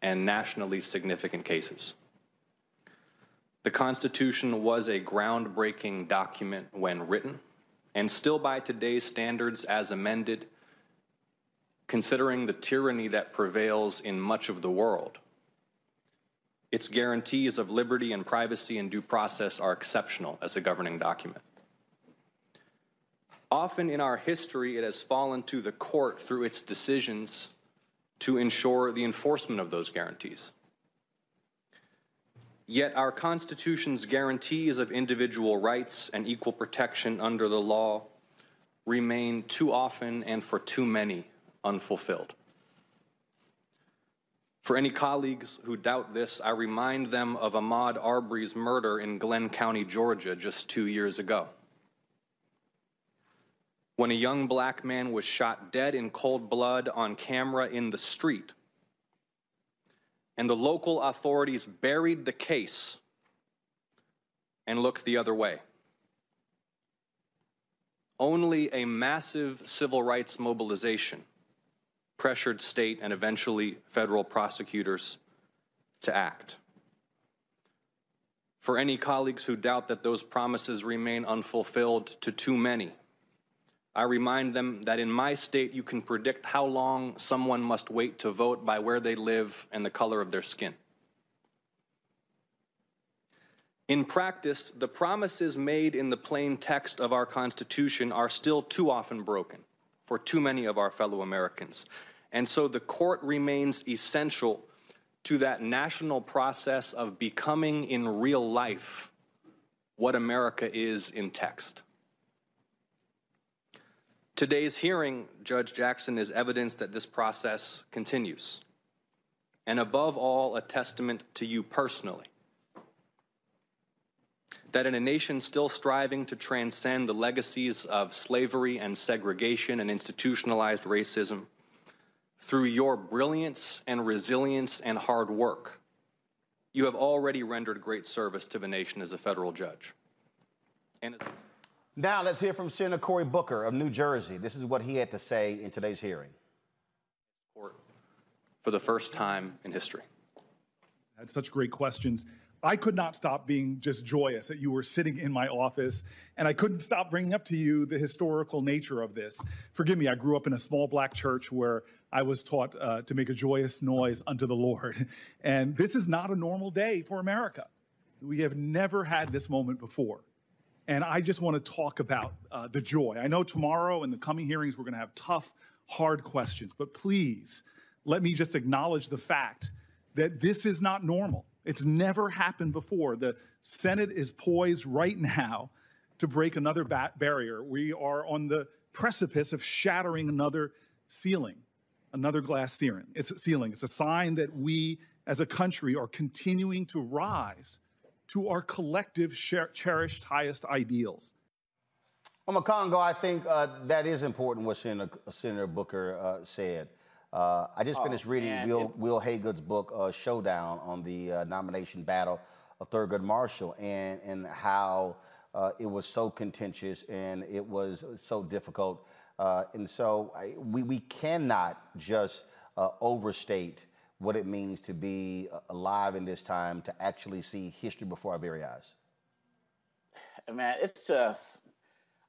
and nationally significant cases. The Constitution was a groundbreaking document when written, and still by today's standards as amended, considering the tyranny that prevails in much of the world. Its guarantees of liberty and privacy and due process are exceptional as a governing document. Often in our history, it has fallen to the court through its decisions to ensure the enforcement of those guarantees. Yet our Constitution's guarantees of individual rights and equal protection under the law remain too often and for too many unfulfilled. For any colleagues who doubt this, I remind them of Ahmaud Arbery's murder in Glynn County, Georgia, just two years ago. When a young black man was shot dead in cold blood on camera in the street, and the local authorities buried the case and looked the other way. Only a massive civil rights mobilization pressured state and eventually federal prosecutors to act. For any colleagues who doubt that those promises remain unfulfilled to too many, I remind them that in my state, you can predict how long someone must wait to vote by where they live and the color of their skin. In practice, the promises made in the plain text of our Constitution are still too often broken for too many of our fellow Americans. And so the court remains essential to that national process of becoming in real life what America is in text. Today's hearing, Judge Jackson, is evidence that this process continues, and above all, a testament to you personally. That in a nation still striving to transcend the legacies of slavery and segregation and institutionalized racism, through your brilliance and resilience and hard work, you have already rendered great service to the nation as a federal judge. And now let's hear from Senator Cory Booker of New Jersey. This is what he had to say in today's hearing. For the first time in history. Had such great questions. I could not stop being just joyous that you were sitting in my office, and I couldn't stop bringing up to you the historical nature of this. Forgive me, I grew up in a small black church where I was taught uh, to make a joyous noise unto the Lord. And this is not a normal day for America. We have never had this moment before. And I just want to talk about uh, the joy. I know tomorrow and the coming hearings, we're going to have tough, hard questions, but please let me just acknowledge the fact that this is not normal. It's never happened before. The Senate is poised right now to break another barrier. We are on the precipice of shattering another ceiling another glass ceiling. It's a ceiling. It's a sign that we as a country are continuing to rise to our collective cherished highest ideals. Well, Omekongo, I think uh, that is important what Senator, Senator Booker uh, said. Uh, I just oh, finished reading man, Wil, Wil Haygood's book, uh, Showdown, on the uh, nomination battle of Thurgood Marshall and, and how uh, it was so contentious and it was so difficult uh, and so I, we, we cannot just uh, overstate what it means to be uh, alive in this time, to actually see history before our very eyes. Man, it's just,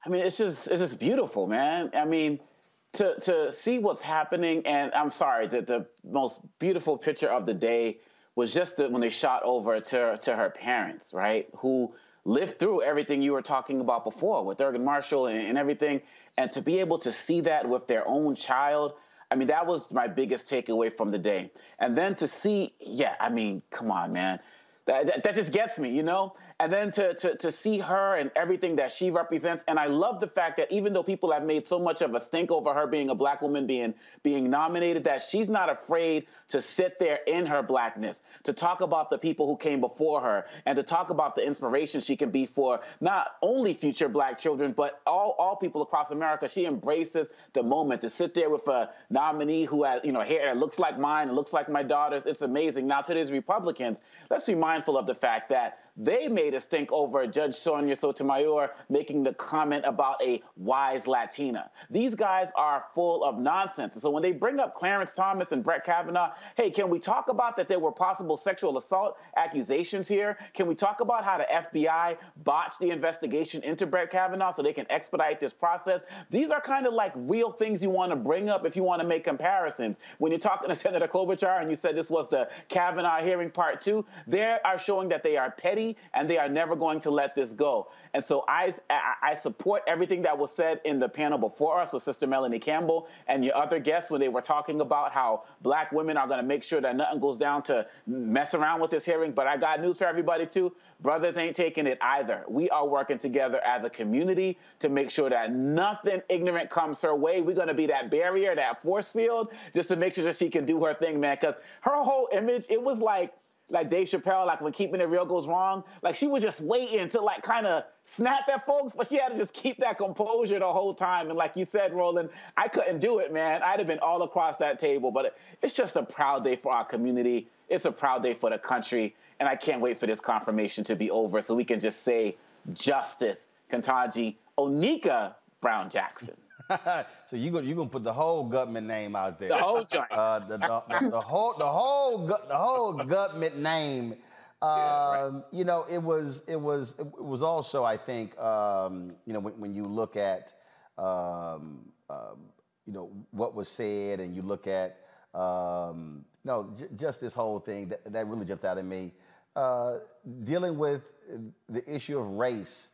I mean, it's just, it's just beautiful, man. I mean, to to see what's happening, and I'm sorry, the, the most beautiful picture of the day was just the, when they shot over to to her parents, right, who lived through everything you were talking about before with Thurgood Marshall and, and everything, and to be able to see that with their own child. I mean, that was my biggest takeaway from the day. And then to see, yeah, I mean, come on, man. That, that, that, just gets me, you know? And then to, to, to see her and everything that she represents. And I love the fact that even though people have made so much of a stink over her being a black woman being, being nominated, that she's not afraid to sit there in her blackness, to talk about the people who came before her, and to talk about the inspiration she can be for not only future black children, but all, all people across America. She embraces the moment to sit there with a nominee who has, you know, hair that looks like mine looks like my daughter's. It's amazing. Now, to these Republicans, let's be mindful of the fact that they made us think over Judge Sonia Sotomayor making the comment about a wise Latina. These guys are full of nonsense. So when they bring up Clarence Thomas and Brett Kavanaugh, hey, can we talk about that there were possible sexual assault accusations here? Can we talk about how the FBI botched the investigation into Brett Kavanaugh so they can expedite this process? These are kind of like real things you want to bring up if you want to make comparisons. When you're talking to Senator Klobuchar and you said this was the Kavanaugh hearing part two, they are showing that they are petty and they are never going to let this go. And so I, I support everything that was said in the panel before us with Sister Melanie Campbell and your other guests when they were talking about how black women are going to make sure that nothing goes down to mess around with this hearing. But I got news for everybody too. Brothers ain't taking it either. We are working together as a community to make sure that nothing ignorant comes her way. We're going to be that barrier, that force field, just to make sure that she can do her thing, man. Because her whole image, it was like, like Dave Chappelle, like when keeping it real goes wrong, like she was just waiting to like kind of snap at folks, but she had to just keep that composure the whole time. And like you said, Roland, I couldn't do it, man. I'd have been all across that table. But it's just a proud day for our community. It's a proud day for the country. And I can't wait for this confirmation to be over so we can just say justice, Ketanji Onika Brown Jackson. so you gonna you gonna put the whole Gutman name out there? The whole joint. Uh, the, the, the, the, whole the whole the whole Gutman name. Um, yeah, right. Um, you know, it was it was it was also I think um, you know when, when you look at um, uh, you know what was said and you look at um, no j- just this whole thing that, that really jumped out at me uh, dealing with the issue of race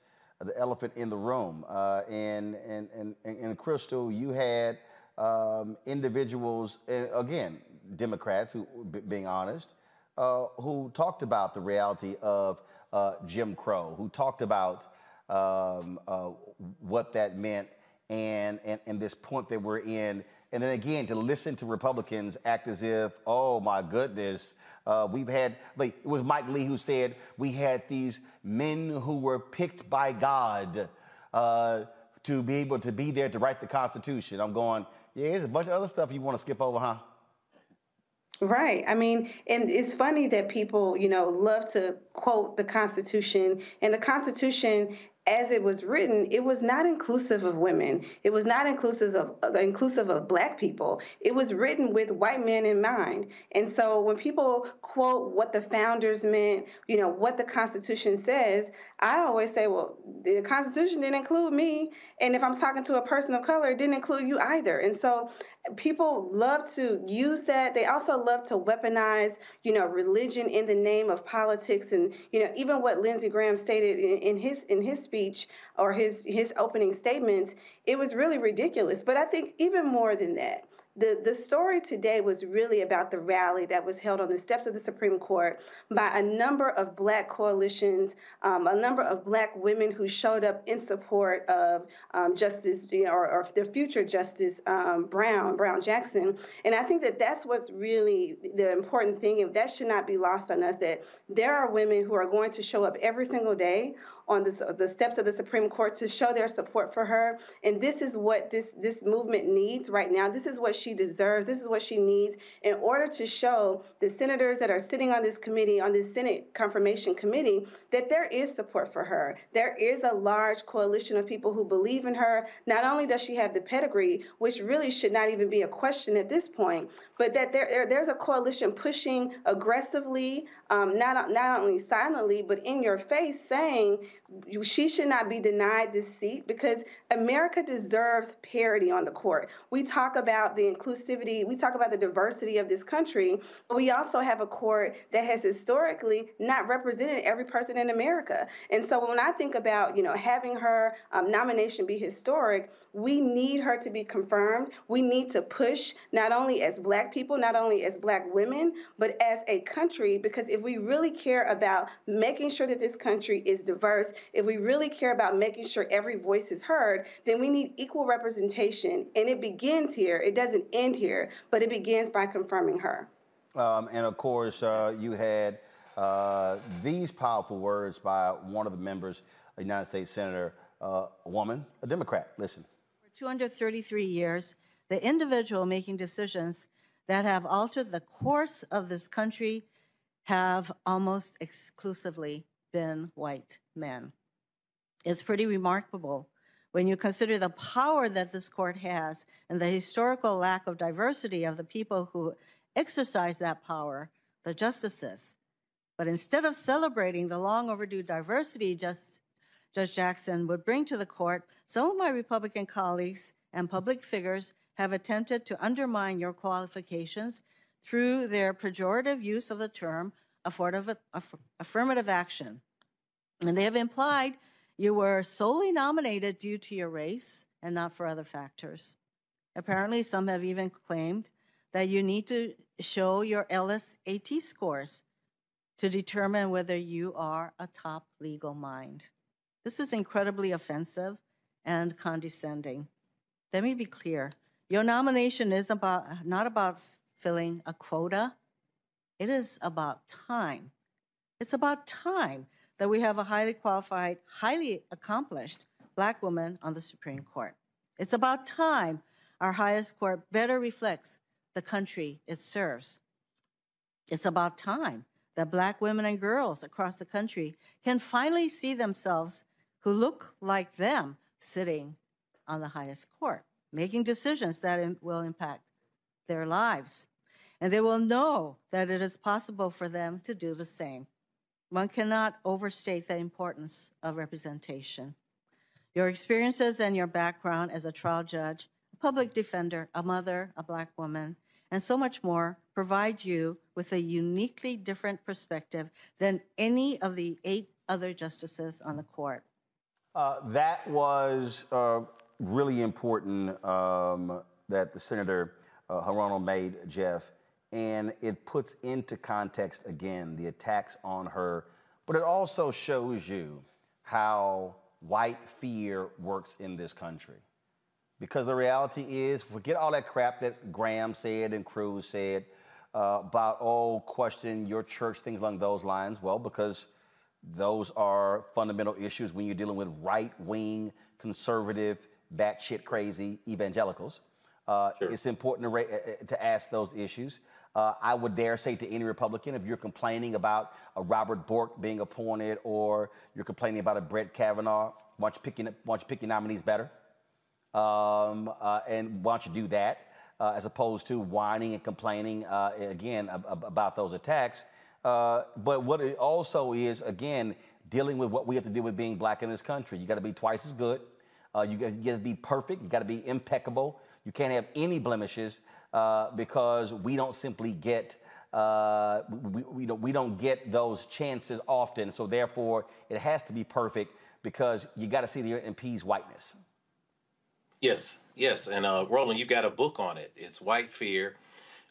the elephant in the room. Uh, and, and, and, and Crystal, you had um, individuals, again, Democrats, who, being honest, uh, who talked about the reality of uh, Jim Crow, who talked about um, uh, what that meant and, and, and this point that we're in and then again, to listen to Republicans act as if, oh my goodness, uh, we've had, like, it was Mike Lee who said, we had these men who were picked by God uh, to be able to be there to write the Constitution. I'm going, yeah, there's a bunch of other stuff you want to skip over, huh? Right. I mean, and it's funny that people, you know, love to quote the Constitution, and the Constitution as it was written, it was not inclusive of women. It was not inclusive of uh, inclusive of black people. It was written with white men in mind. And so when people quote what the founders meant, you know, what the Constitution says, I always say, well, the Constitution didn't include me. And if I'm talking to a person of color, it didn't include you either. And so people love to use that. They also love to weaponize, you know, religion in the name of politics. And, you know, even what Lindsey Graham stated in, in his in his speech or his his opening statements, it was really ridiculous. But I think even more than that, the, the story today was really about the rally that was held on the steps of the Supreme Court by a number of black coalitions, um, a number of black women who showed up in support of um, Justice you know, or, or the future Justice um, Brown, Brown Jackson. And I think that that's what's really the important thing, and that should not be lost on us that there are women who are going to show up every single day on the steps of the Supreme Court to show their support for her. And this is what this this movement needs right now. This is what she deserves. This is what she needs in order to show the senators that are sitting on this committee, on this Senate confirmation committee, that there is support for her. There is a large coalition of people who believe in her. Not only does she have the pedigree, which really should not even be a question at this point, but that there there's a coalition pushing aggressively, um, not not only silently but in your face, saying she should not be denied this seat because America deserves parity on the court. We talk about the inclusivity, we talk about the diversity of this country, but we also have a court that has historically not represented every person in America. And so when I think about, you know, having her um, nomination be historic, we need her to be confirmed. We need to push not only as Black people, not only as Black women, but as a country, because if we really care about making sure that this country is diverse, if we really care about making sure every voice is heard, then we need equal representation. And it begins here. It doesn't end here, but it begins by confirming her. Um, and of course, uh, you had uh, these powerful words by one of the members, a United States Senator, uh, a woman, a Democrat. Listen. 233 years, the individual making decisions that have altered the course of this country have almost exclusively been white men. It's pretty remarkable when you consider the power that this court has and the historical lack of diversity of the people who exercise that power, the justices. But instead of celebrating the long overdue diversity just Judge Jackson would bring to the court, some of my Republican colleagues and public figures have attempted to undermine your qualifications through their pejorative use of the term affirmative action. And they have implied you were solely nominated due to your race and not for other factors. Apparently, some have even claimed that you need to show your LSAT scores to determine whether you are a top legal mind. This is incredibly offensive and condescending. Let me be clear. Your nomination is about not about filling a quota. It is about time. It's about time that we have a highly qualified, highly accomplished black woman on the Supreme Court. It's about time our highest court better reflects the country it serves. It's about time that black women and girls across the country can finally see themselves who look like them sitting on the highest court, making decisions that will impact their lives. And they will know that it is possible for them to do the same. One cannot overstate the importance of representation. Your experiences and your background as a trial judge, a public defender, a mother, a black woman, and so much more provide you with a uniquely different perspective than any of the eight other justices on the court. Uh, that was uh, really important um, that the Senator uh, Hirono made, Jeff, and it puts into context again the attacks on her, but it also shows you how white fear works in this country. Because the reality is, forget all that crap that Graham said and Cruz said uh, about, oh, question your church, things along those lines. Well, because those are fundamental issues when you're dealing with right wing, conservative, batshit crazy evangelicals. Uh, sure. It's important to, ra- uh, uh, to ask those issues. Uh, I would dare say to any Republican, if you're complaining about a Robert Bork being appointed or you're complaining about a Brett Kavanaugh, why don't you pick your, why don't you pick your nominees better? Um, uh, and why don't you do that uh, as opposed to whining and complaining again ab- about those attacks? Uh, but what it also is, again, dealing with what we have to deal with being black in this country. You got to be twice as good. Uh, you got to be perfect. You got to be impeccable. You can't have any blemishes uh, because we don't simply get uh, we, we, don't, we don't get those chances often. So therefore, it has to be perfect because you got to see the impedes whiteness. Yes, yes, and uh, Roland, you've got a book on it. It's White Fear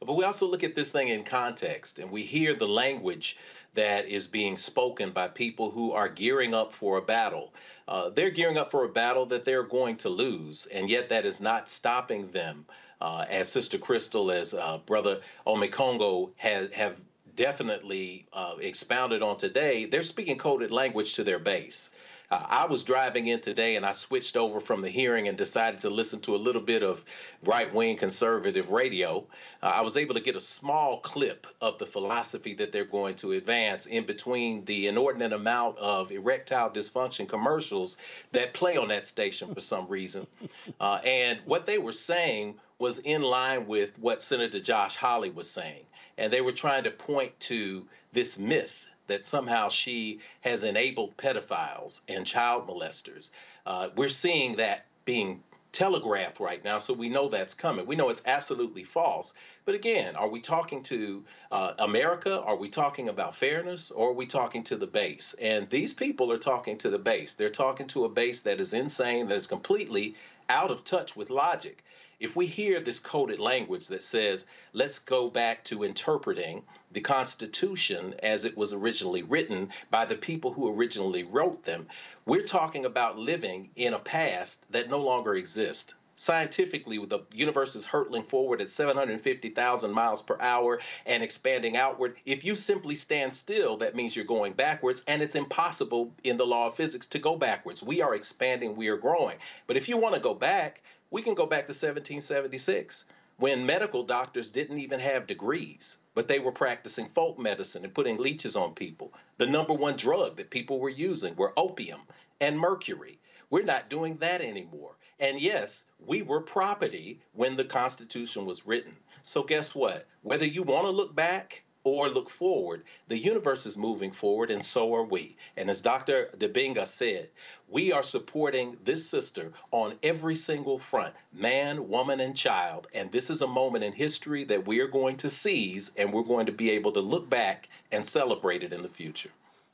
but we also look at this thing in context and we hear the language that is being spoken by people who are gearing up for a battle. Uh, they're gearing up for a battle that they're going to lose, and yet that is not stopping them. Uh, as Sister Crystal, as uh, Brother Omekongo has have definitely uh, expounded on today, they're speaking coded language to their base. Uh, I was driving in today and I switched over from the hearing and decided to listen to a little bit of right wing conservative radio. Uh, I was able to get a small clip of the philosophy that they're going to advance in between the inordinate amount of erectile dysfunction commercials that play on that station for some reason. Uh, and what they were saying was in line with what Senator Josh Hawley was saying. And they were trying to point to this myth that somehow she has enabled pedophiles and child molesters. Uh, we're seeing that being telegraphed right now, so we know that's coming. We know it's absolutely false. But again, are we talking to uh, America? Are we talking about fairness? Or are we talking to the base? And these people are talking to the base. They're talking to a base that is insane, that is completely out of touch with logic. If we hear this coded language that says, let's go back to interpreting the Constitution as it was originally written by the people who originally wrote them, we're talking about living in a past that no longer exists. Scientifically the universe is hurtling forward at 750,000 miles per hour and expanding outward if you simply stand still that means you're going backwards and it's impossible in the law of physics to go backwards. We are expanding we are growing. But if you want to go back we can go back to 1776 when medical doctors didn't even have degrees, but they were practicing folk medicine and putting leeches on people. The number one drug that people were using were opium and mercury. We're not doing that anymore. And yes, we were property when the Constitution was written. So, guess what? Whether you want to look back or look forward, the universe is moving forward, and so are we. And as Dr. Dibinga said, we are supporting this sister on every single front man, woman, and child. And this is a moment in history that we are going to seize, and we're going to be able to look back and celebrate it in the future.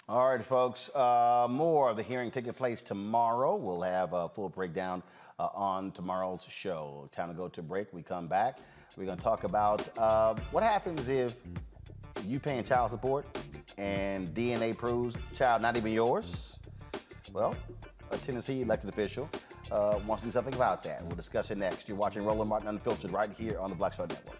All right, folks. Uh, more of the hearing taking place tomorrow. We'll have a full breakdown uh, on tomorrow's show. Time to go to break. We come back. We're going to talk about uh, what happens if you paying child support and DNA proves child not even yours, well, a Tennessee elected official uh, wants to do something about that. We'll discuss it next. You're watching Roland Martin Unfiltered right here on the Black Star Network.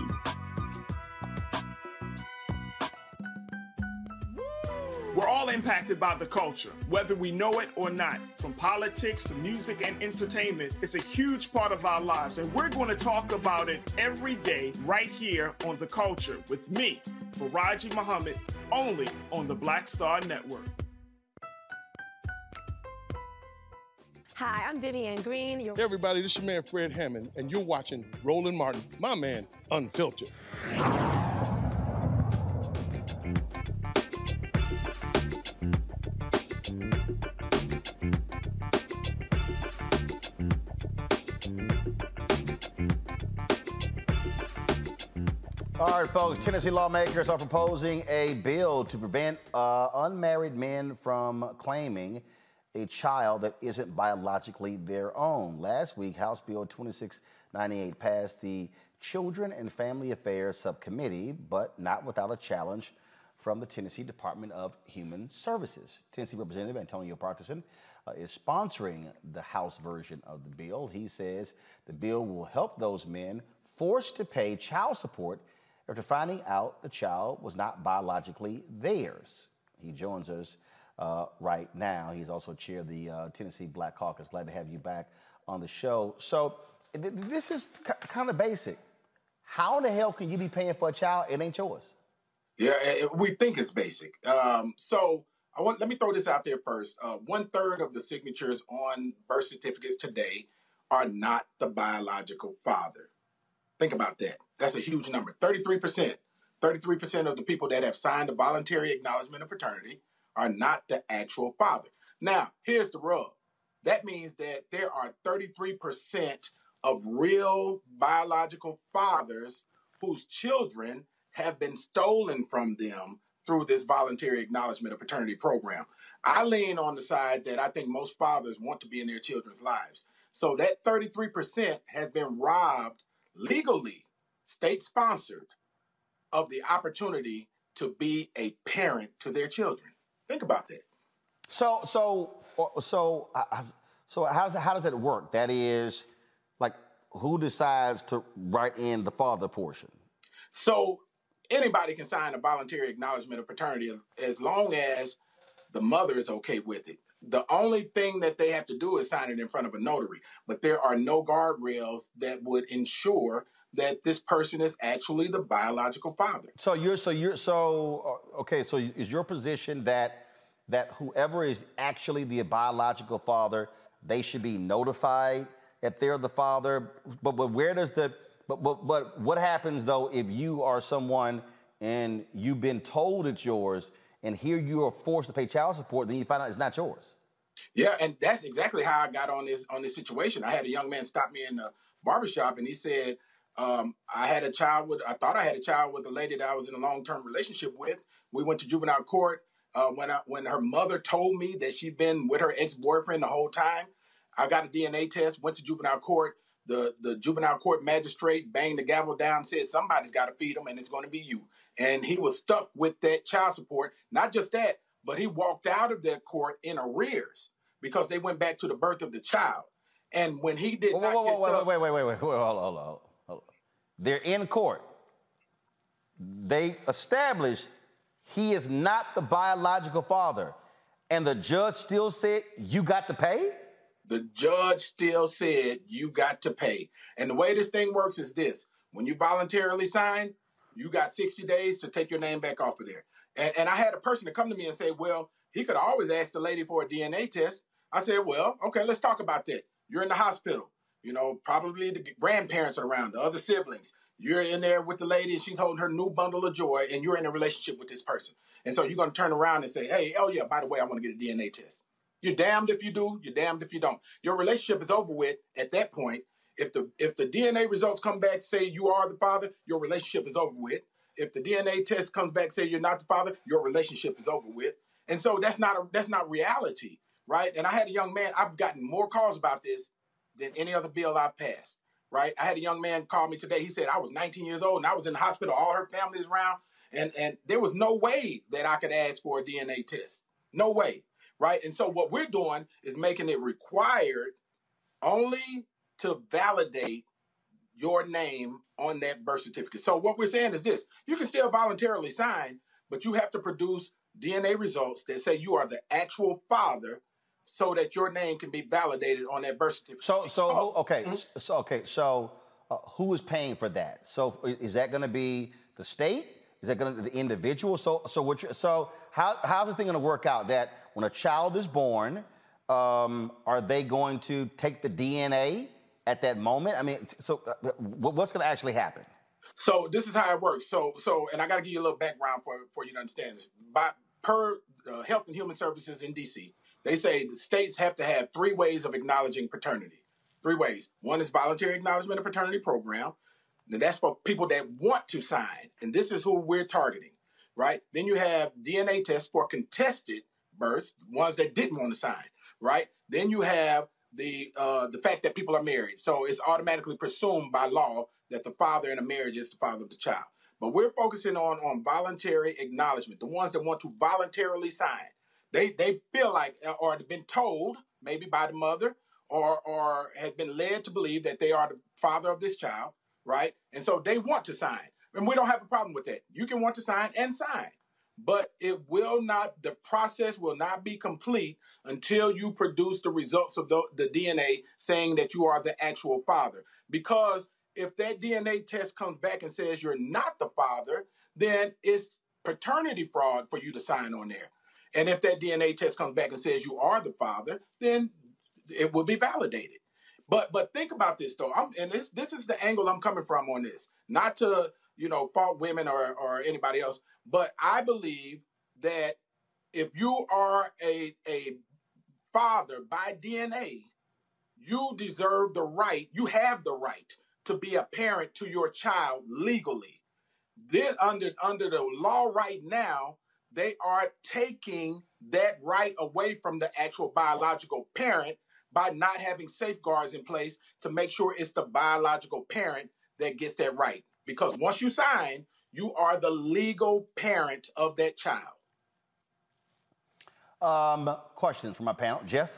We're all impacted by the culture, whether we know it or not. From politics to music and entertainment, it's a huge part of our lives, and we're going to talk about it every day right here on The Culture with me, Faraji Muhammad, only on the Black Star Network. Hi, I'm Vivian Green. You're- hey everybody, this is your man Fred Hammond, and you're watching Roland Martin, my man, Unfiltered. All right, folks. Tennessee lawmakers are proposing a bill to prevent uh, unmarried men from claiming a child that isn't biologically their own. Last week, House Bill 2698 passed the Children and Family Affairs Subcommittee, but not without a challenge from the Tennessee Department of Human Services. Tennessee Representative Antonio Parkinson uh, is sponsoring the House version of the bill. He says the bill will help those men forced to pay child support after finding out the child was not biologically theirs. He joins us uh, right now. He's also chair of the uh, Tennessee Black Caucus. Glad to have you back on the show. So th- this is c- kind of basic. How in the hell can you be paying for a child? It ain't yours. Yeah, we think it's basic. Um, so I want let me throw this out there first. Uh, one third of the signatures on birth certificates today are not the biological father. Think about that. That's a huge number. Thirty-three percent. Thirty-three percent of the people that have signed a voluntary acknowledgement of paternity are not the actual father. Now, here's the rub. That means that there are thirty-three percent of real biological fathers whose children have been stolen from them through this voluntary acknowledgement of paternity program. I lean on the side that I think most fathers want to be in their children's lives. So that 33% has been robbed legally, state sponsored, of the opportunity to be a parent to their children. Think about that. So, so, so, uh, so how does, how does that work? That is, like, who decides to write in the father portion? So anybody can sign a voluntary acknowledgement of paternity as long as the mother is okay with it. The only thing that they have to do is sign it in front of a notary, but there are no guardrails that would ensure that this person is actually the biological father. So you're so you're so uh, okay. So is your position that that whoever is actually the biological father, they should be notified that they're the father? But but where does the but, but, but what happens though if you are someone and you've been told it's yours and here you are forced to pay child support, then you find out it's not yours? Yeah, and that's exactly how I got on this on this situation. I had a young man stop me in the barbershop and he said, um, I had a child with I thought I had a child with a lady that I was in a long term relationship with. We went to juvenile court. Uh, when I, when her mother told me that she'd been with her ex boyfriend the whole time, I got a DNA test. Went to juvenile court the the juvenile court magistrate banged the gavel down, said somebody's got to feed him, and it's going to be you. And he was stuck with that child support. Not just that, but he walked out of that court in arrears because they went back to the birth of the child. And when he did whoa, not whoa, whoa, wait, up, wait, wait, wait, wait, wait, hold on, hold on. They're in court. They established he is not the biological father, and the judge still said you got to pay. The judge still said you got to pay. And the way this thing works is this when you voluntarily sign, you got 60 days to take your name back off of there. And, and I had a person to come to me and say, well, he could always ask the lady for a DNA test. I said, well, okay, let's talk about that. You're in the hospital. You know, probably the grandparents are around, the other siblings. You're in there with the lady and she's holding her new bundle of joy and you're in a relationship with this person. And so you're going to turn around and say, hey, oh yeah, by the way, I want to get a DNA test. You're damned if you do, you're damned if you don't. Your relationship is over with at that point. If the if the DNA results come back say you are the father, your relationship is over with. If the DNA test comes back say you're not the father, your relationship is over with. And so that's not a, that's not reality, right? And I had a young man. I've gotten more calls about this than any other bill I've passed, right? I had a young man call me today. He said I was 19 years old and I was in the hospital. All her family's around, and and there was no way that I could ask for a DNA test. No way right? And so what we're doing is making it required only to validate your name on that birth certificate. So what we're saying is this: you can still voluntarily sign, but you have to produce DNA results that say you are the actual father so that your name can be validated on that birth certificate. So, so oh. okay, mm-hmm. so okay, so uh, who is paying for that? So, is that going to be the state? Is that going to be the individual? So, so what? So, how how's this thing going to work out? That when a child is born, um, are they going to take the DNA at that moment? I mean, so uh, what's going to actually happen? So this is how it works. So so, and I got to give you a little background for for you to understand this. By per uh, Health and Human Services in DC, they say the states have to have three ways of acknowledging paternity. Three ways. One is voluntary acknowledgement of paternity program. And that's for people that want to sign, and this is who we're targeting, right? Then you have DNA tests for contested births, ones that didn't want to sign, right? Then you have the uh, the fact that people are married, so it's automatically presumed by law that the father in a marriage is the father of the child. But we're focusing on on voluntary acknowledgement, the ones that want to voluntarily sign. They they feel like uh, or been told maybe by the mother or or had been led to believe that they are the father of this child, right? And so they want to sign. And we don't have a problem with that. You can want to sign and sign. but it will not, the process will not be complete until you produce the results of the, the DNA saying that you are the actual father. Because if that DNA test comes back and says you're not the father, then it's paternity fraud for you to sign on there. And if that DNA test comes back and says you are the father, then it will be validated. But but think about this though. I'm, and this this is the angle I'm coming from on this. Not to you know fault women or or anybody else, but I believe that if you are a a father by DNA, you deserve the right. You have the right to be a parent to your child legally. This under under the law right now, they are taking that right away from the actual biological parent by not having safeguards in place to make sure it's the biological parent that gets that right. Because once you sign, you are the legal parent of that child. Um, questions from my panel. Jeff?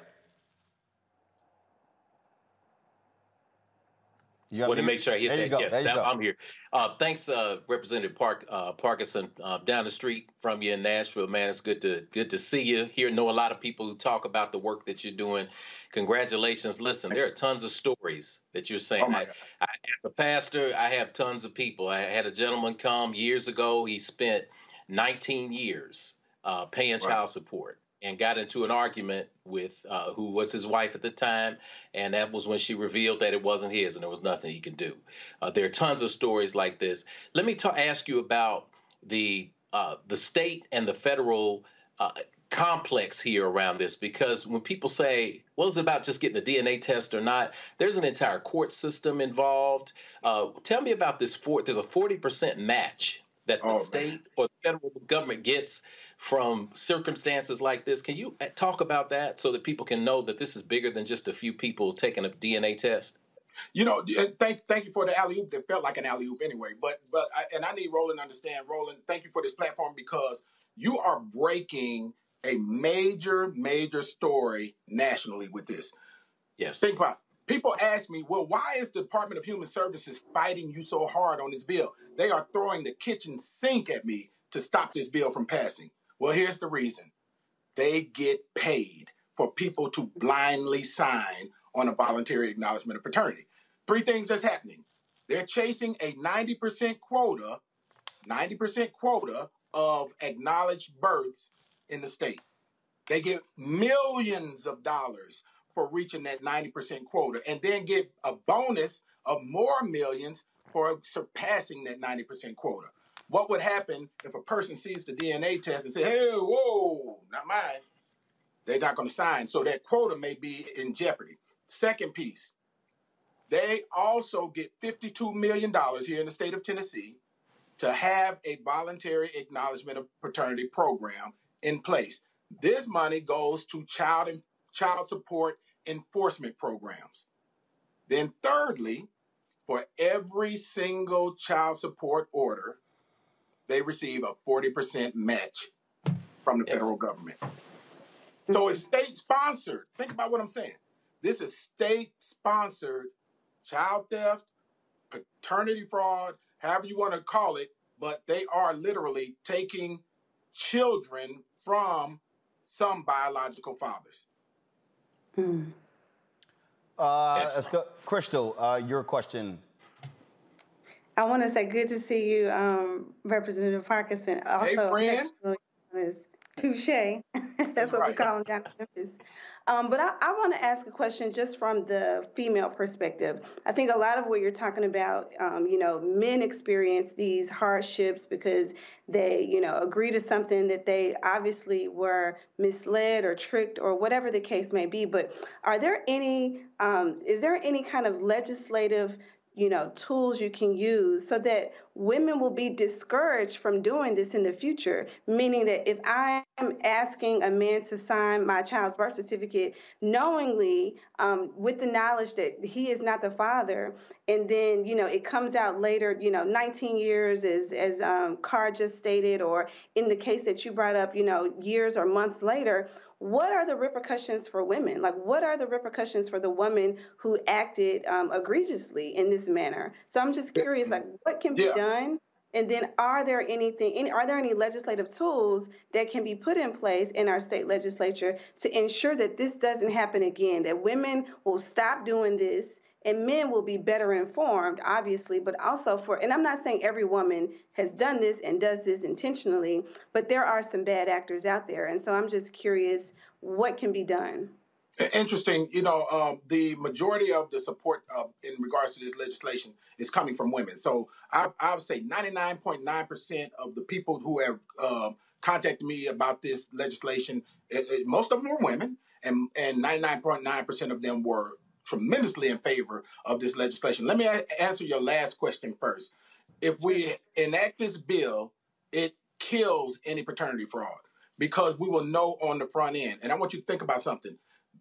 You want to make sure I hit there that. Yeah, there that. I'm here. Uh, thanks, uh, Representative Park uh, Parkinson, uh, down the street from you in Nashville. Man, it's good to good to see you here. Know a lot of people who talk about the work that you're doing. Congratulations. Listen, there are tons of stories that you're saying. Oh I, I, as a pastor, I have tons of people. I had a gentleman come years ago. He spent 19 years uh, paying child support and got into an argument with uh, who was his wife at the time, and that was when she revealed that it wasn't his, and there was nothing he could do. Uh, there are tons of stories like this. Let me ta- ask you about the uh, the state and the federal uh, complex here around this, because when people say, "Well, it's about just getting a DNA test or not," there's an entire court system involved. Uh, tell me about this. For- there's a 40% match that the Oh, state or the federal government gets from circumstances like this. Can you uh, talk about that so that people can know that this is bigger than just a few people taking a DNA test? You know, uh, thank thank you for the alley oop. That felt like an alley oop anyway. But but I, and I need Roland to understand. Roland, thank you for this platform because you are breaking a major major story nationally with this. Yes. Think about. It. People ask me, well, why is the Department of Human Services fighting you so hard on this bill? They are throwing the kitchen sink at me to stop this bill from passing. Well, here's the reason. They get paid for people to blindly sign on a voluntary acknowledgement of paternity. Three things that's happening. They're chasing a 90% quota, 90% quota of acknowledged births in the state. They get millions of dollars for reaching that 90% quota and then get a bonus of more millions for surpassing that 90% quota. What would happen if a person sees the DNA test and say, hey, whoa, not mine? They're not going to sign. So that quota may be in jeopardy. Second piece, they also get $52 million here in the state of Tennessee to have a voluntary acknowledgement of paternity program in place. This money goes to child and child support enforcement programs. Then thirdly, for every single child support order, they receive a 40% match from the federal government. So it's state sponsored. Think about what I'm saying. This is state sponsored child theft, paternity fraud, however you want to call it, but they are literally taking children from some biological fathers. Uh, let's go. Crystal, uh, your question. I want to say good to see you, um, Representative Parkinson. Also, friend. Touche. That's what we call him down in Memphis. Um, but I, I want to ask a question just from the female perspective. I think a lot of what you're talking about, um, you know, men experience these hardships because they, you know, agree to something that they obviously were misled or tricked or whatever the case may be. But are there any, um, is there any kind of legislative you know tools you can use so that women will be discouraged from doing this in the future. Meaning that if i am asking a man to sign my child's birth certificate knowingly um, with the knowledge that he is not the father and then you know it comes out later you know 19 years as as um, carr just stated or in the case that you brought up you know years or months later what are the repercussions for women? Like, what are the repercussions for the woman who acted um, egregiously in this manner? So I'm just curious, like, what can be Yeah. done And then, are there anything? Any, are there any legislative tools that can be put in place in our state legislature to ensure that this doesn't happen again? That women will stop doing this, and men will be better informed, obviously, but also for. And I'm not saying every woman has done this and does this intentionally, but there are some bad actors out there, and so I'm just curious what can be done. Interesting, you know, uh, the majority of the support uh, in regards to this legislation is coming from women. So I, I would say 99.9% of the people who have uh, contacted me about this legislation, it, it, most of them were women, and, and 99.9% of them were tremendously in favor of this legislation. Let me a- answer your last question first. If we enact this bill, it kills any paternity fraud because we will know on the front end. And I want you to think about something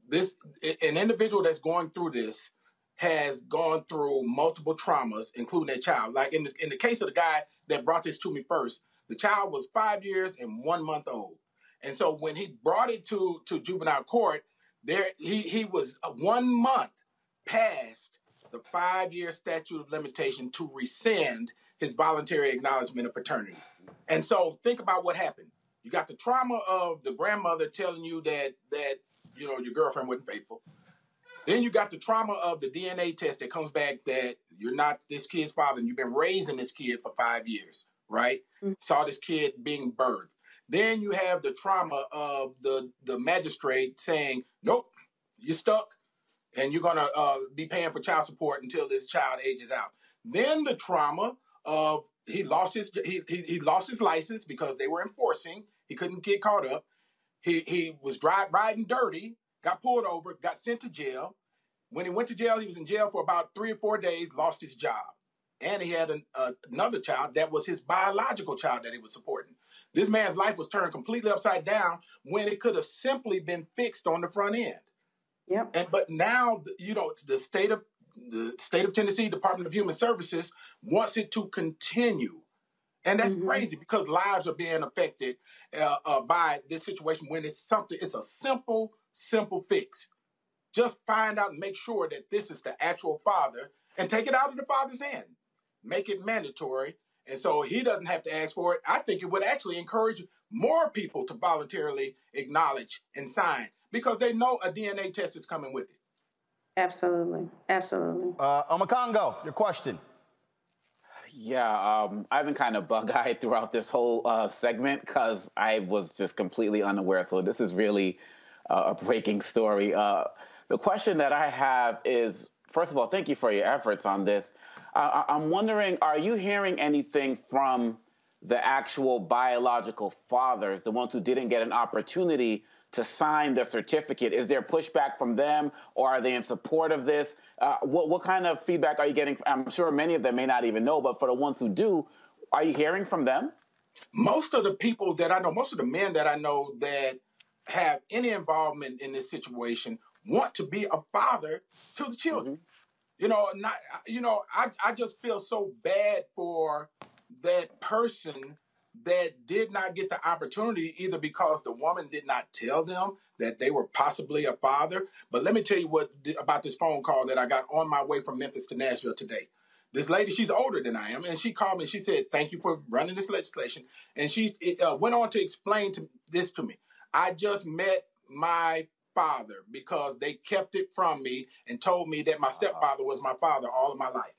this an individual that's going through this has gone through multiple traumas, including a child. Like in the, in the case of the guy that brought this to me first, the child was five years and one month old, and so when he brought it to to juvenile court, there he he was uh, one month past the five year statute of limitation to rescind his voluntary acknowledgement of paternity. And so think about what happened. You got the trauma of the grandmother telling you that that you know your girlfriend wasn't faithful. Then you got the trauma of the DNA test that comes back that you're not this kid's father and you've been raising this kid for five years, right? Mm-hmm. Saw this kid being birthed. Then you have the trauma of the the magistrate saying, "Nope, you're stuck, and you're gonna uh, be paying for child support until this child ages out." Then the trauma of he lost his he, he, he lost his license because they were enforcing. He couldn't get caught up. He he was dry, riding dirty, got pulled over, got sent to jail. When he went to jail, he was in jail for about three or four days, lost his job. And he had an, uh, another child that was his biological child that he was supporting. This man's life was turned completely upside down when it could have simply been fixed on the front end. Yep. And but now, you know, the state of the state of Tennessee Department of Human Services wants it to continue and that's mm-hmm. crazy because lives are being affected uh, uh, by this situation when it's something, it's a simple, simple fix. Just find out and make sure that this is the actual father and take it out of the father's hand. Make it mandatory. And so he doesn't have to ask for it. I think it would actually encourage more people to voluntarily acknowledge and sign because they know a DNA test is coming with it. Absolutely. Absolutely. Uh, Omekongo, your question. Yeah, um, I've been kind of bug eyed throughout this whole uh, segment because I was just completely unaware. So this is really uh, a breaking story. Uh, the question that I have is first of all, thank you for your efforts on this. Uh, I'm wondering, are you hearing anything from the actual biological fathers, the ones who didn't get an opportunity to sign the certificate? Is there pushback from them, or are they in support of this? Uh, what what kind of feedback are you getting? I'm sure many of them may not even know, but for the ones who do, are you hearing from them? Most of the people that I know, most of the men that I know that have any involvement in this situation want to be a father to the children. Mm-hmm. You know, not you know, I I just feel so bad for that person that did not get the opportunity either because the woman did not tell them that they were possibly a father. But let me tell you what about this phone call that I got on my way from Memphis to Nashville today. This lady, she's older than I am, and she called me. She said, "Thank you for running this legislation." And she uh, went on to explain to this to me. I just met my father because they kept it from me and told me that my stepfather was my father all of my life.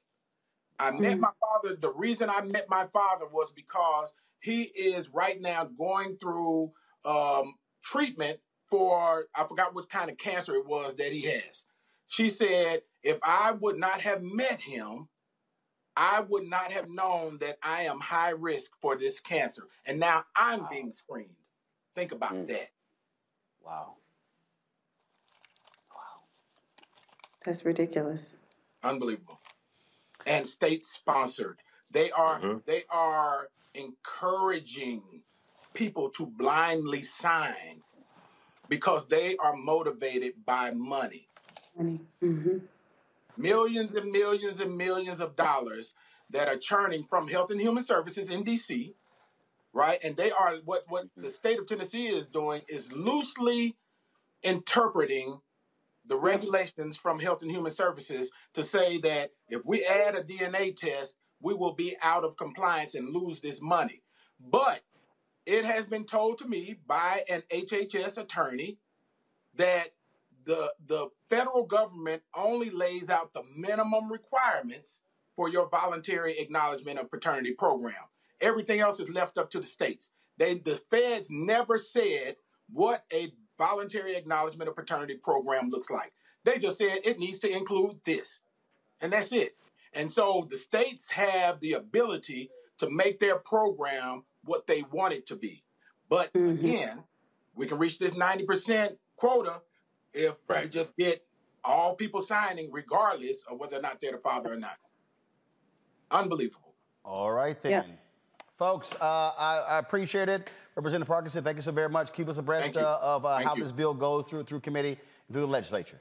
I met mm-hmm. my father. The reason I met my father was because he is right now going through um, treatment for, I forgot what kind of cancer it was that he has. She said, if I would not have met him, I would not have known that I am high risk for this cancer. And now I'm wow. being screened. Think about mm. that. Wow. Wow. That's ridiculous. Unbelievable. And state sponsored. They are mm-hmm. they are encouraging people to blindly sign because they are motivated by money. Money. Mm-hmm. Millions and millions and millions of dollars that are churning from Health and Human Services in DC, right? And they are what what the state of Tennessee is doing is loosely interpreting the regulations from Health and Human Services to say that if we add a DNA test, we will be out of compliance and lose this money. But it has been told to me by an HHS attorney that the the federal government only lays out the minimum requirements for your voluntary acknowledgement of paternity program. Everything else is left up to the states. They the feds never said what a voluntary acknowledgement of paternity program looks like. They just said it needs to include this. And that's it. And so the states have the ability to make their program what they want it to be. But Mm-hmm. again, we can reach this 90% quota if we just get all people signing, regardless of whether or not they're the father or not. Unbelievable. All right, then. Folks, uh, I, I appreciate it. Representative Parkinson, thank you so very much. Keep us abreast uh, of uh, how you. this bill goes through through committee and through the legislature.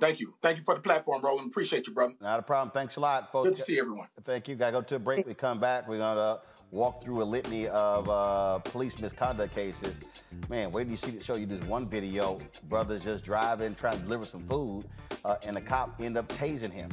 Thank you. Thank you for the platform, Roland. Appreciate you, brother. Not a problem. Thanks a lot, folks. Good to see everyone. Thank you. Gotta go to a break. We come back. We're gonna walk through a litany of uh, police misconduct cases. Man, wait till you see show you this one video. Brothers just driving, trying to deliver some food, uh, and the cop end up tasing him.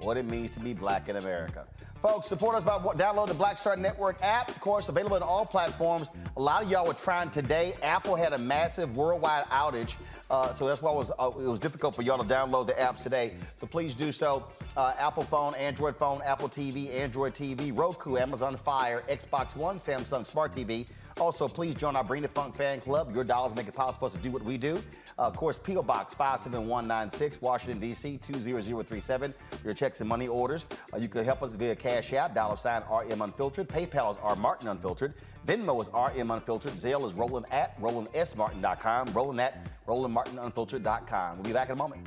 What it means to be black in America. Folks, support us by download the Black Star Network app. Of course, available on all platforms. A lot of y'all were trying today. Apple had a massive worldwide outage, uh, so that's why it was uh, it was difficult for y'all to download the apps today. So please do so. Uh, Apple phone, Android phone, Apple TV, Android TV, Roku, Amazon Fire, Xbox One, Samsung Smart TV. Also, please join our Bring the Funk fan club. Your dollars make it possible for us to do what we do. Uh, of course, P.O. Box 57196, Washington, D.C. 20037. Your checks and money orders. Uh, you can help us via Cash App, dollar sign RM Unfiltered. PayPal is R Martin Unfiltered. Venmo is RM Unfiltered. Zelle is Roland at RolandSMartin.com. Roland at RolandMartinUnfiltered.com. We'll be back in a moment.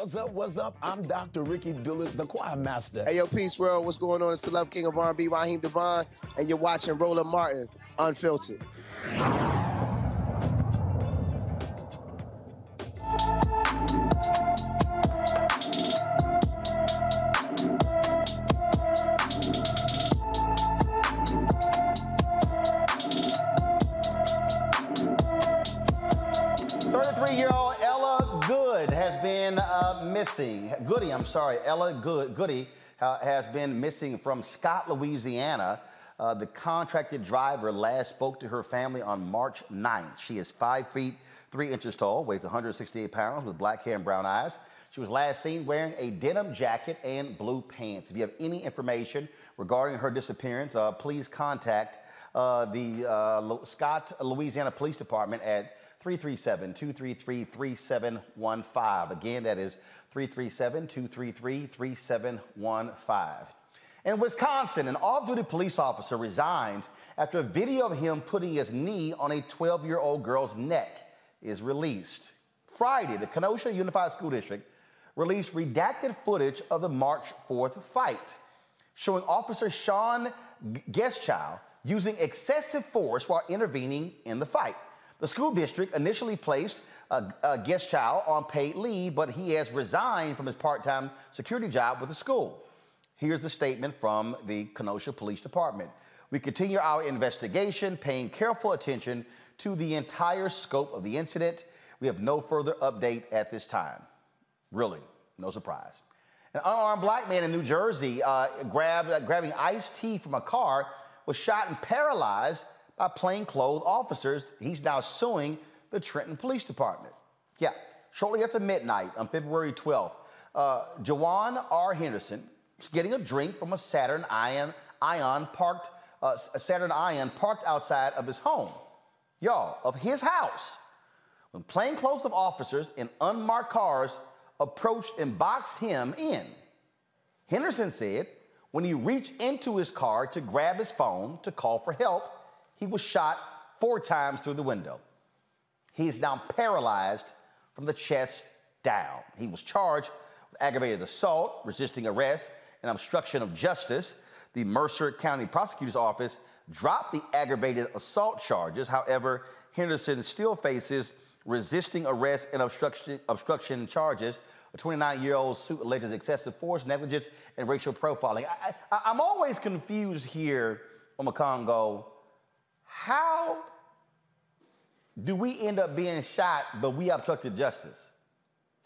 What's up? What's up? I'm Dr. Ricky Dillard, the choir master. Hey, yo, Peace World, what's going on? It's the Love King of R&B, Raheem DeVaughn, and you're watching Roland Martin, Unfiltered. Sorry, Ella Good, Goody uh, has been missing from Scott, Louisiana. Uh, the contracted driver last spoke to her family on March 9th. She is five feet three inches tall, weighs 168 pounds, with black hair and brown eyes. She was last seen wearing a denim jacket and blue pants. If you have any information regarding her disappearance, uh, please contact uh, the uh, Scott, Louisiana Police Department at 337 233 3715. Again, that is 337 233 3715. In Wisconsin, an off duty police officer resigned after a video of him putting his knee on a 12 year old girl's neck is released. Friday, the Kenosha Unified School District released redacted footage of the March 4th fight, showing Officer Shawn Guetschow using excessive force while intervening in the fight. The school district initially placed a, a Guetschow on paid leave, but he has resigned from his part time security job with the school. Here's the statement from the Kenosha Police Department. We continue our investigation, paying careful attention to the entire scope of the incident. We have no further update at this time. Really, no surprise. An unarmed black man in New Jersey uh, grabbed, uh, grabbing iced tea from a car was shot and paralyzed by plainclothes officers. He's now suing the Trenton Police Department. Yeah, shortly after midnight on February 12th, uh, Jawan R. Henderson was getting a drink from a Saturn Ion, Ion parked, uh, a Saturn Ion parked outside of his home. Y'all, of his house. When plainclothes of officers in unmarked cars approached and boxed him in. Henderson said when he reached into his car to grab his phone to call for help, he was shot four times through the window. He is now paralyzed from the chest down. He was charged with aggravated assault, resisting arrest, and obstruction of justice. The Mercer County Prosecutor's Office dropped the aggravated assault charges. However, Henderson still faces resisting arrest and obstruction, obstruction charges. A 29 year old suit alleges excessive force, negligence, and racial profiling. I, am always confused here Omekongo. How do we end up being shot, but we obstructed justice?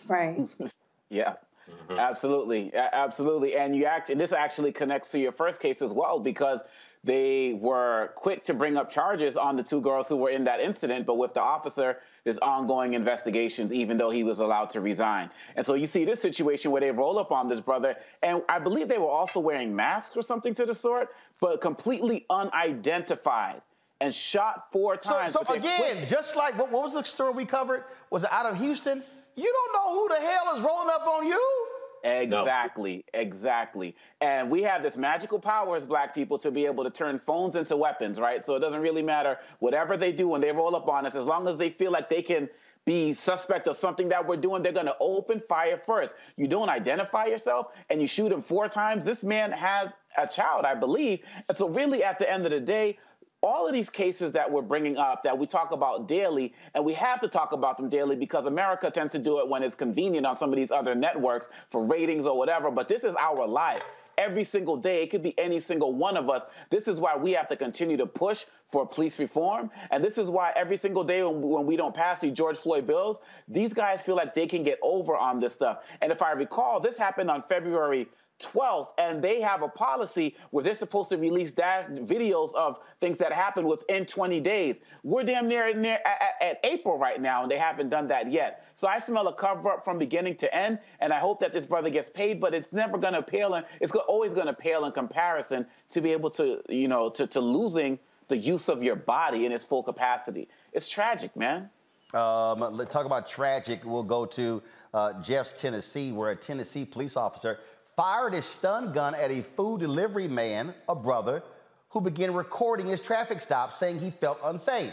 Right. yeah. Mm-hmm. Absolutely, absolutely, and you act. And this actually connects to your first case as well because they were quick to bring up charges on the two girls who were in that incident, but with the officer, there's ongoing investigations, even though he was allowed to resign. And so you see this situation where they roll up on this brother, and I believe they were also wearing masks or something to the sort, but completely unidentified and shot four times. So, so again, just like what, what was the story we covered? Was it out of Houston? You don't know who the hell is rolling up on you. Exactly, no. exactly. And we have this magical power as black people to be able to turn phones into weapons, right? So it doesn't really matter whatever they do when they roll up on us, as long as they feel like they can be suspect of something that we're doing, they're going to open fire first. You don't identify yourself and you shoot him four times. This man has a child, I believe. And so, really, at the end of the day, all of these cases that we're bringing up that we talk about daily, and we have to talk about them daily because America tends to do it when it's convenient on some of these other networks for ratings or whatever. But this is our life. Every single day, it could be any single one of us. This is why we have to continue to push for police reform. And this is why every single day when, when we don't pass the George Floyd bills, these guys feel like they can get over on this stuff. And if I recall, this happened on February 12th, and they have a policy where they're supposed to release dash videos of things that happen within 20 days. We're damn near, near at, at, April right now, and they haven't done that yet. So I smell a cover up from beginning to end, and I hope that this brother gets paid, but it's never going to pale, in, it's always going to pale in comparison to be able to, you know, to, to losing the use of your body in its full capacity. It's tragic, man. Um, let's talk about tragic. We'll go to uh, Jeff's Tennessee, where a Tennessee police officer fired his stun gun at a food delivery man, a brother, who began recording his traffic stop saying he felt unsafe.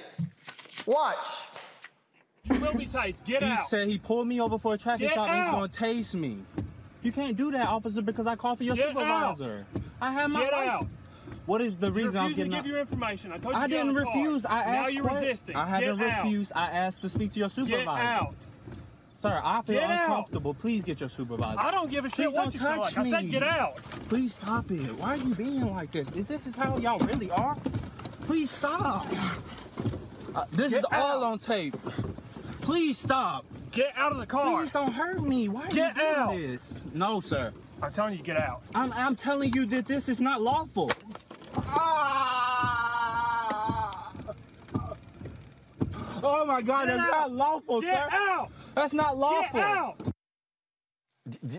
Watch. You will be tased. Get he out. He said he pulled me over for a traffic Get stop out. and he's going to tase me. You can't do that, officer, because I called for your Get supervisor. Out. I have my Get license. Out. What is the reason I'm getting to give out? your information. I told you I didn't refuse. I asked. Now you're what? resisting. I haven't Get refused. Out. I asked to speak to your supervisor. Get out. Sir, I feel get uncomfortable. Out. Please get your supervisor. I don't give a shit Please what don't you touch feel like. me. I said get out. Please stop it. Why are you being like this? Is this is how y'all really are? Please stop. Uh, this get is out. all on tape. Please stop. Get out of the car. Please don't hurt me. Why are Get you doing out. this? No, sir. I'm telling you, get out. I'm, I'm telling you that this is not lawful. Oh my God, Get that's out. not lawful, Get sir. out. That's not lawful. Get out.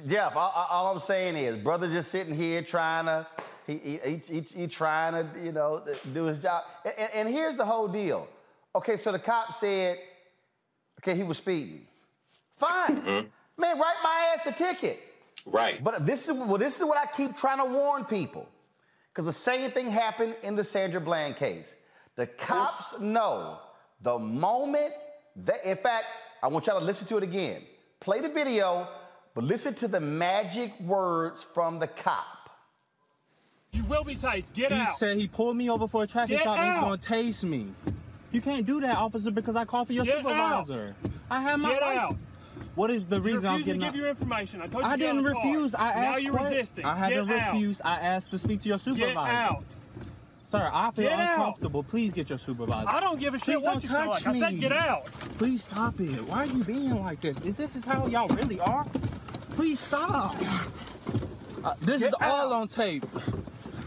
Jeff, all, all- all I'm saying is, brother just sitting here trying to, he, he, he, he, he trying to, you know, do his job. And, and- and here's the whole deal. Okay, so the cop said, okay, he was speeding. Fine. Uh-huh. Man, write my ass a ticket. Right. But this is well, this is what I keep trying to warn people. Because the same thing happened in the Sandra Bland case. The cops know the moment that, in fact, I want y'all to listen to it again. Play the video, but listen to the magic words from the cop. You will be tased. Get he out. He said he pulled me over for a traffic Get stop and he's gonna tase me. You can't do that, officer, because I called for your Get supervisor. I have my Get license. out. What is the You reason I'm getting to out? your information. I told you I to didn't of the car. refuse. I now asked. you're resisting. I haven't Get out. refused. I asked to speak to your supervisor. Get out. Sir, I feel Get out. uncomfortable. Please get your supervisor. I don't give a shit Please what don't you touch like. me. I said get out. Please stop it. Why are you being like this? Is this is how y'all really are? Please stop. Uh, this Get is all on tape.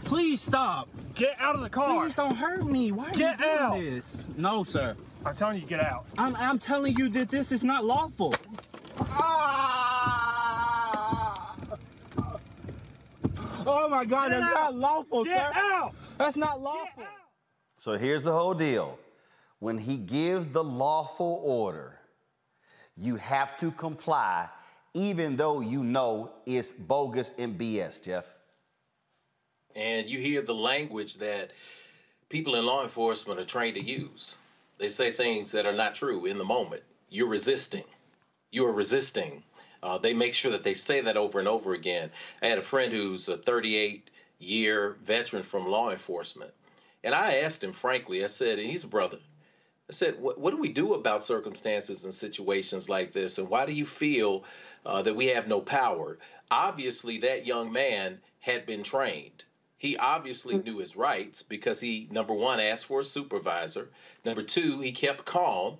Please stop. Get out of the car. Please don't hurt me. Why are Get you doing out. this? No, sir. I'm telling you, get out. I'm, I'm telling you that this is not lawful. Oh my God, Get that's out. not lawful, Get sir. out. That's not lawful. So here's the whole deal. When he gives the lawful order, you have to comply, even though you know it's bogus and BS, Jeff. and you hear the language that people in law enforcement are trained to use. They say things that are not true in the moment. You're resisting. You are resisting. Uh, they make sure that they say that over and over again. I had a friend who's a 38 year veteran from law enforcement. And I asked him, frankly, I said, and he's a brother. I said, what, what do we do about circumstances and situations like this? And why do you feel uh, that we have no power? Obviously, that young man had been trained. He obviously knew his rights because he, number one, asked for a supervisor. Number two, he kept calm.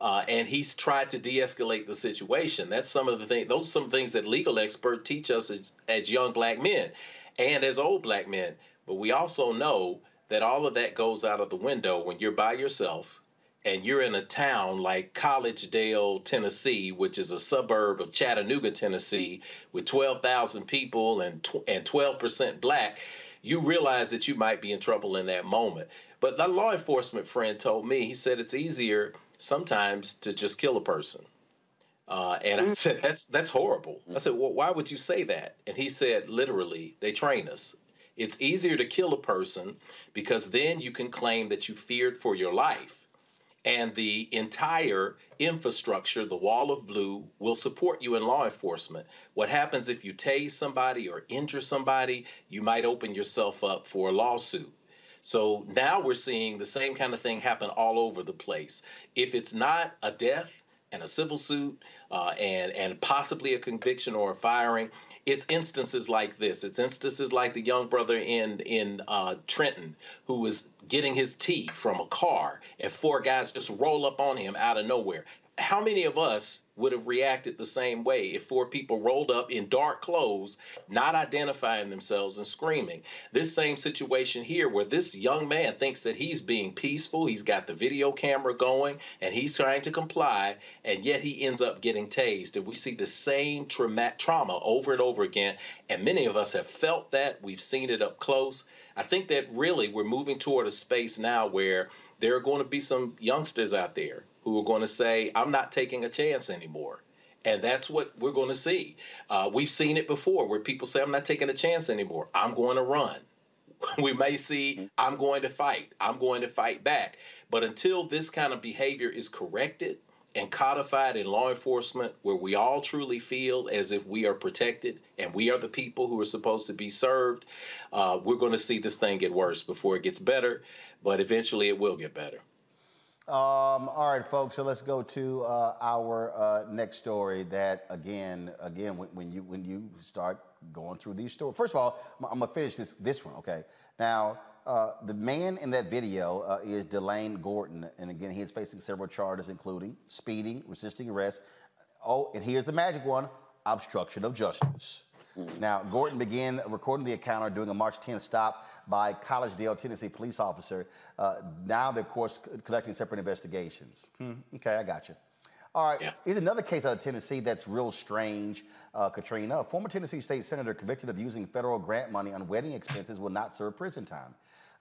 Uh, and he's tried to de-escalate the situation. That's some of the things. Those are some things that legal experts teach us as, as young black men, and as old black men. But we also know that all of that goes out of the window when you're by yourself and you're in a town like Collegedale, Tennessee, which is a suburb of Chattanooga, Tennessee, with 12,000 people and tw- and 12% black, you realize that you might be in trouble in that moment. But the law enforcement friend told me, he said it's easier sometimes to just kill a person. Uh, and I said, that's that's horrible. I said, well, why would you say that? And he said, literally, they train us. It's easier to kill a person because then you can claim that you feared for your life. And the entire infrastructure, the wall of blue, will support you in law enforcement. What happens if you tase somebody or injure somebody, you might open yourself up for a lawsuit. So now we're seeing the same kind of thing happen all over the place. If it's not a death and a civil suit uh, and and possibly a conviction or a firing, it's instances like this. It's instances like the young brother in in uh, Trenton who was getting his tea from a car, and four guys just roll up on him out of nowhere. How many of us would have reacted the same way if four people rolled up in dark clothes, not identifying themselves and screaming? This same situation here, where this young man thinks that he's being peaceful, he's got the video camera going, and he's trying to comply, and yet he ends up getting tased. And we see the same trauma, trauma over and over again. And many of us have felt that, we've seen it up close. I think that really we're moving toward a space now where there are going to be some youngsters out there who are going to say, I'm not taking a chance anymore. And that's what we're going to see. Uh, we've seen it before where people say, I'm not taking a chance anymore. I'm going to run. We may see, I'm going to fight. I'm going to fight back. But until this kind of behavior is corrected and codified in law enforcement, where we all truly feel as if we are protected and we are the people who are supposed to be served, uh, we're going to see this thing get worse before it gets better. But eventually it will get better. Um, all right, folks. So let's go to uh, our uh, next story. That again, again, when, when you when you start going through these stories, first of all, I'm, I'm gonna finish this this one. Okay. Now, uh, the man in that video uh, is Delane Gordon, and again, he is facing several charges, including speeding, resisting arrest. oh, and here's the magic one obstruction of justice. Now, Gordon began recording the encounter during a March 10th stop by College Collegedale, Tennessee police officer. Uh, now they're, of course, conducting separate investigations. Hmm, okay, I got you. All right, here's another case out of Tennessee that's real strange, uh, Katrina. A former Tennessee state senator convicted of using federal grant money on wedding expenses will not serve prison time.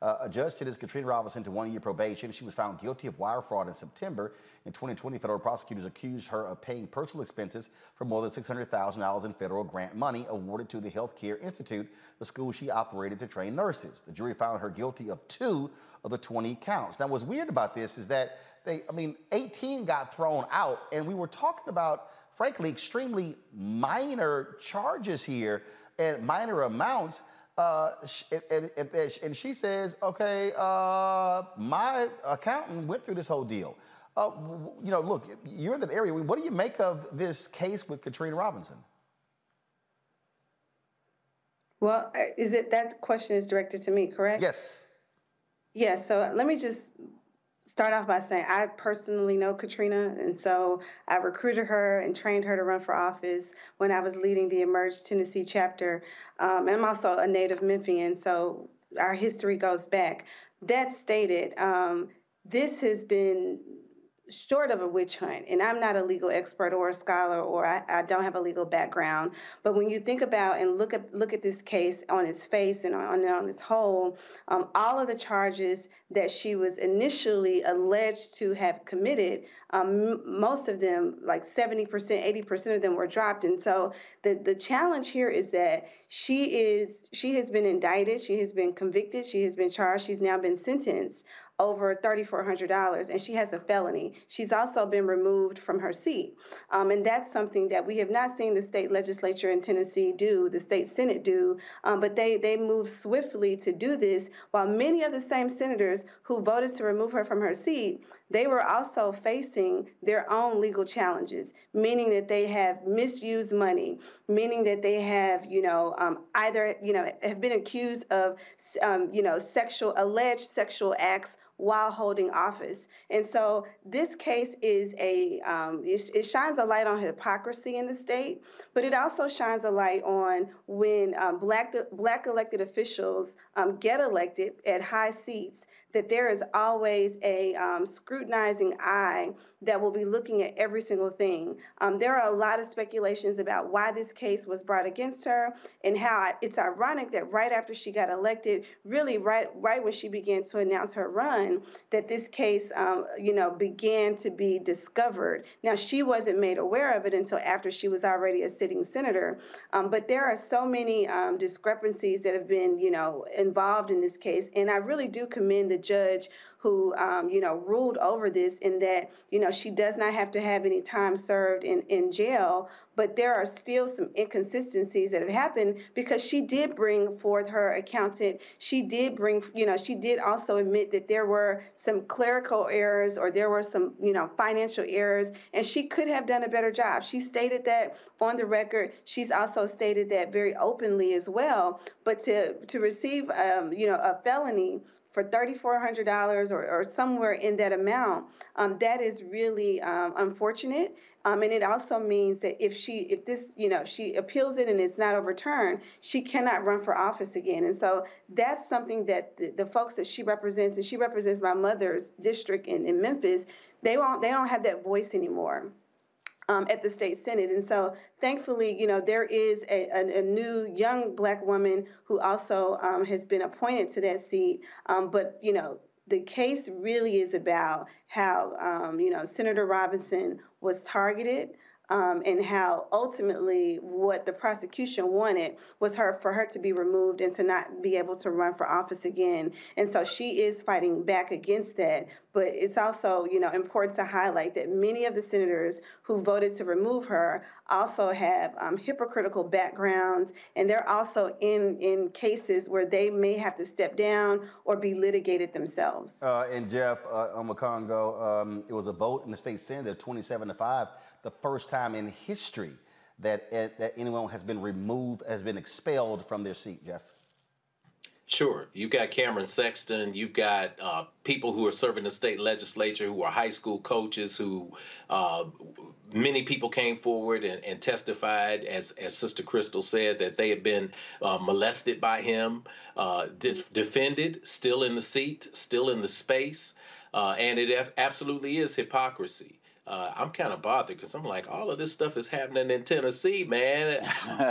Uh, a judge sentenced Katrina Robinson to one year probation. She was found guilty of wire fraud in September. In 2020, federal prosecutors accused her of paying personal expenses for more than $600,000 in federal grant money awarded to the Healthcare Institute, the school she operated to train nurses. The jury found her guilty of two of the 20 counts. Now, what's weird about this is that they, I mean, 18 got thrown out, and we were talking about, frankly, extremely minor charges here and minor amounts. Uh, and, and- she says, okay, uh, my accountant went through this whole deal. Uh, you know, look, you're in that area. What do you make of this case with Katrina Robinson? Well, uh, is it that question is directed to me, correct? Yes. Yes. so let me just start off by saying I personally know Katrina, and so I recruited her and trained her to run for office when I was leading the Emerge Tennessee chapter. Um, and I'm also a native Memphian, so our history goes back. That stated, um, this has been short of a witch hunt, and I'm not a legal expert or a scholar, or I, I don't have a legal background. But when you think about and look at look at this case on its face and on on its whole, um, all of the charges that she was initially alleged to have committed, um, most of them, like 70%, 80% of them, were dropped. And so the the challenge here is that she is she has been indicted, she has been convicted, she has been charged, she's now been sentenced over $3,400, and she has a felony. She's also been removed from her seat. Um, and that's something that we have not seen the state legislature in Tennessee do, the state Senate do, um, but they, they moved swiftly to do this, while many of the same senators who voted to remove her from her seat they were also facing their own legal challenges, meaning that they have misused money, meaning that they have, you know, um, either, you know, have been accused of, um, you know, sexual, alleged sexual acts while holding office. And so this case is a, um, it, it shines a light on hypocrisy in the state, but it also shines a light on when um, black, black elected officials um, get elected at high seats that there is always a um, scrutinizing eye that will be looking at every single thing. Um, there are a lot of speculations about why this case was brought against her and how it's ironic that right after she got elected, really right right when she began to announce her run, that this case, um, you know, began to be discovered. Now she wasn't made aware of it until after she was already a sitting senator, um, but there are so many um, discrepancies that have been, you know, involved in this case, and I really do commend the judge who, um, you know, ruled over this in that, you know, she does not have to have any time served in, in jail, but there are still some inconsistencies that have happened because she did bring forth her accountant. She did bring, you know, she did also admit that there were some clerical errors or there were some, you know, financial errors, and she could have done a better job. She stated that on the record. She's also stated that very openly as well. But to to receive, um, you know, a felony for $3,400 or, or somewhere in that amount, um, that is really um, unfortunate. Um, and it also means that if she, if this, you know, she appeals it and it's not overturned, she cannot run for office again. And so that's something that the, the folks that she represents, and she represents my mother's district in, in Memphis, they won't, they don't have that voice anymore um, at the state senate. And so, thankfully, you know, there is a, a, a new young black woman who also um, has been appointed to that seat. Um, but you know, the case really is about how um, you know Senator Robinson was targeted um, and how ultimately what the prosecution wanted was her for her to be removed and to not be able to run for office again. And so she is fighting back against that. But it's also, you know, important to highlight that many of the senators who voted to remove her also have um, hypocritical backgrounds, and they're also in in cases where they may have to step down or be litigated themselves. Uh, and Jeff, uh, Omekongo, um, it was a vote in the state senate, 27 to five, the first time in history that that anyone has been removed, has been expelled from their seat. Jeff. Sure. You've got Cameron Sexton. You've got uh, people who are serving the state legislature who are high school coaches who uh, many people came forward and, and, testified, as, as Sister Crystal said, that they had been uh, molested by him, uh, de- defended, still in the seat, still in the space. Uh, and it absolutely is hypocrisy uh, I'm kind of bothered because I'm like, all of this stuff is happening in Tennessee, man.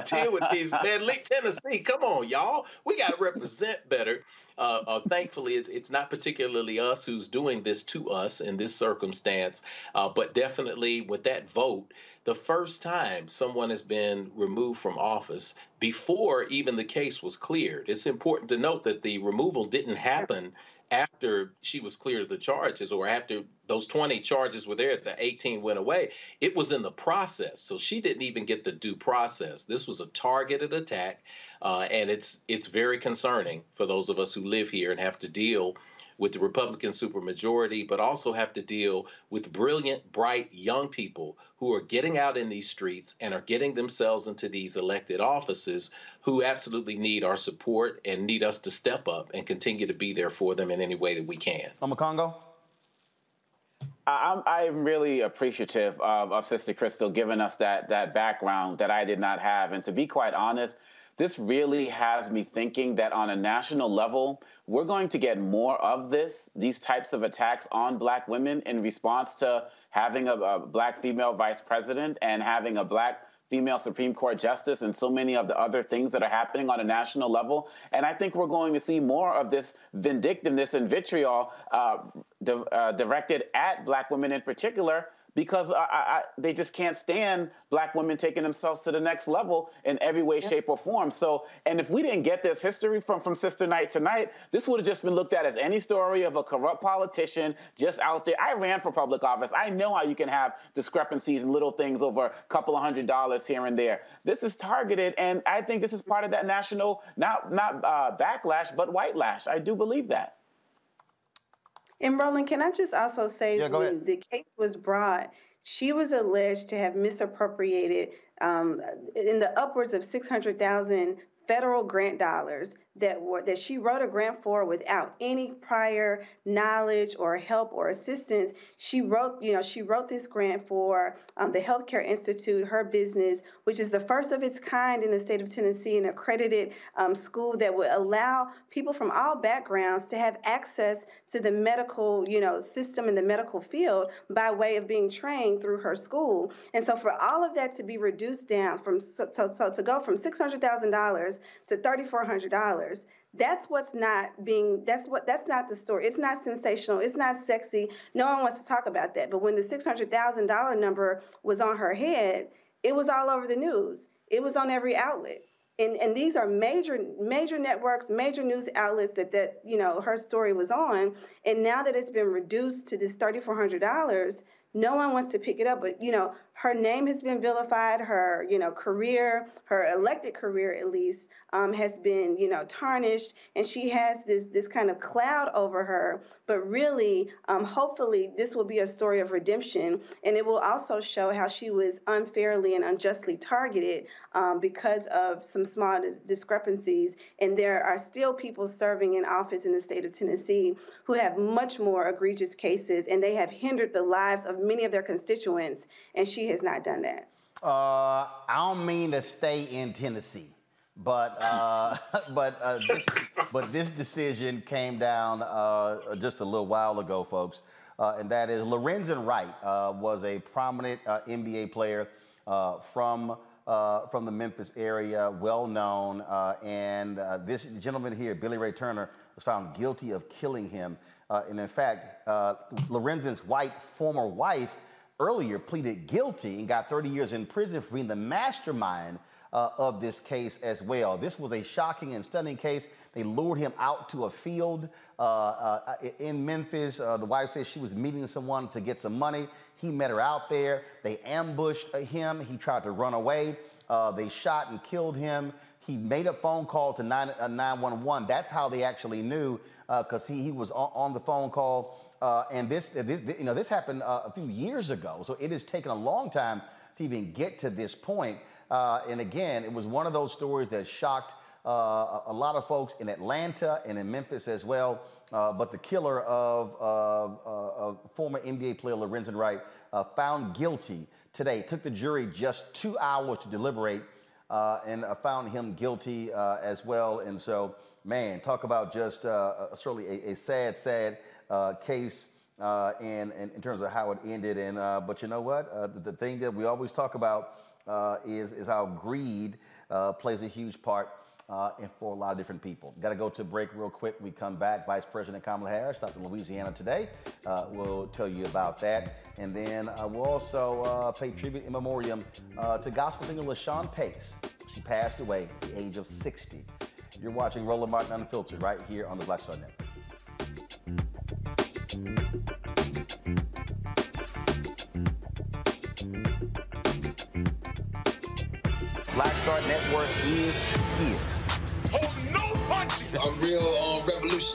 Deal with these, man. Link Tennessee, come on, y'all. We got to represent better. Uh, uh, thankfully, it's, it's, not particularly us who's doing this to us in this circumstance, uh, but definitely with that vote, the first time someone has been removed from office before even the case was cleared. It's important to note that the removal didn't happen after she was cleared of the charges or after those 20 charges were there, the 18 went away. It was in the process. So she didn't even get the due process. This was a targeted attack. Uh, and it's it's very concerning for those of us who live here and have to deal with the Republican supermajority, but also have to deal with brilliant, bright young people who are getting out in these streets and are getting themselves into these elected offices who absolutely need our support and need us to step up and continue to be there for them in any way that we can. Omekongo? I'm, I'm really appreciative of, of Sister Crystal giving us that, that background that I did not have. And to be quite honest, this really has me thinking that on a national level, we're going to get more of this, these types of attacks on black women in response to having a, a black female vice president and having a black female Supreme Court justice and so many of the other things that are happening on a national level. And I think we're going to see more of this vindictiveness and vitriol uh, di- uh, directed at black women in particular because I, I, they just can't stand black women taking themselves to the next level in every way, yeah. shape, or form. So, and if we didn't get this history from from Sister Night tonight, this would have just been looked at as any story of a corrupt politician just out there. I ran for public office. I know how you can have discrepancies and little things over a couple of hundred dollars here and there. This is targeted, and I think this is part of that national not not uh, backlash, but white lash. I do believe that. And Roland, can I just also say yeah, when the case was brought, she was alleged to have misappropriated um, in the upwards of 600,000 federal grant dollars that were that she wrote a grant for without any prior knowledge or help or assistance. She wrote, you know, she wrote this grant for um, the Healthcare Institute, her business, which is the first of its kind in the state of Tennessee, an accredited um, school that would allow people from all backgrounds to have access to the medical, you know, system in the medical field by way of being trained through her school. And so, for all of that to be reduced down from so, so, so to go from six hundred thousand dollars to thirty four hundred dollars dollars that's what's not being that's what that's not the story. It's not sensational. It's not sexy. No one wants to talk about that. But when the $600000 number was on her head it was all over the news. It was on every outlet. And and these are major major networks major news outlets that that you know her story was on. And now that it's been reduced to this $3400 no one wants to pick it up. But you know her name has been vilified her you know career her elected career at least um, has been you know tarnished and she has this this kind of cloud over her. But really um, hopefully this will be a story of redemption and it will also show how she was unfairly and unjustly targeted um, because of some small discrepancies. And there are still people serving in office in the state of tennessee who have much more egregious cases and they have hindered the lives of many of their constituents and she has not done that. Uh, I don't mean to stay in Tennessee, but uh, but uh, this, but this decision came down uh, just a little while ago, folks, uh, and that is Lorenzen Wright uh, was a prominent NBA player from. from the Memphis area, well known, and this gentleman here, Billy Ray Turner, was found guilty of killing him. and in fact, Lorenzen's white former wife earlier pleaded guilty and got 30 years in prison for being the mastermind uh, of this case as well. This was a shocking and stunning case. They lured him out to a field uh, uh, in Memphis. Uh, the wife said she was meeting someone to get some money. He met her out there. They ambushed him. He tried to run away. Uh, they shot and killed him. He made a phone call to 911. Uh, That's how they actually knew because he, he was on, on the phone call uh, and this, this, you know, this happened uh, a few years ago, so it has taken a long time to even get to this point. Uh, and again, it was one of those stories that shocked uh, a lot of folks in Atlanta and in Memphis as well. Uh, but the killer of, uh, of former NBA player Lorenzen Wright found guilty today. Took the jury just two hours to deliberate and found him guilty as well. And so, man, talk about just certainly a, a, sad, sad case. Uh, and, in terms of how it ended. And uh, but you know what? Uh, the, the, thing that we always talk about is is how greed plays a huge part uh, and for a lot of different people. Got to go to break real quick. We come back. Vice President Kamala Harris stopped in Louisiana today. Uh, we'll tell you about that. And then uh, we'll also uh, pay tribute in memoriam uh, to gospel singer LaShun Pace. She passed away at the age of 60. You're watching Roland Martin Unfiltered right here on the Black Star Network. Black Star Network is here. Hold no punches. I'm real um,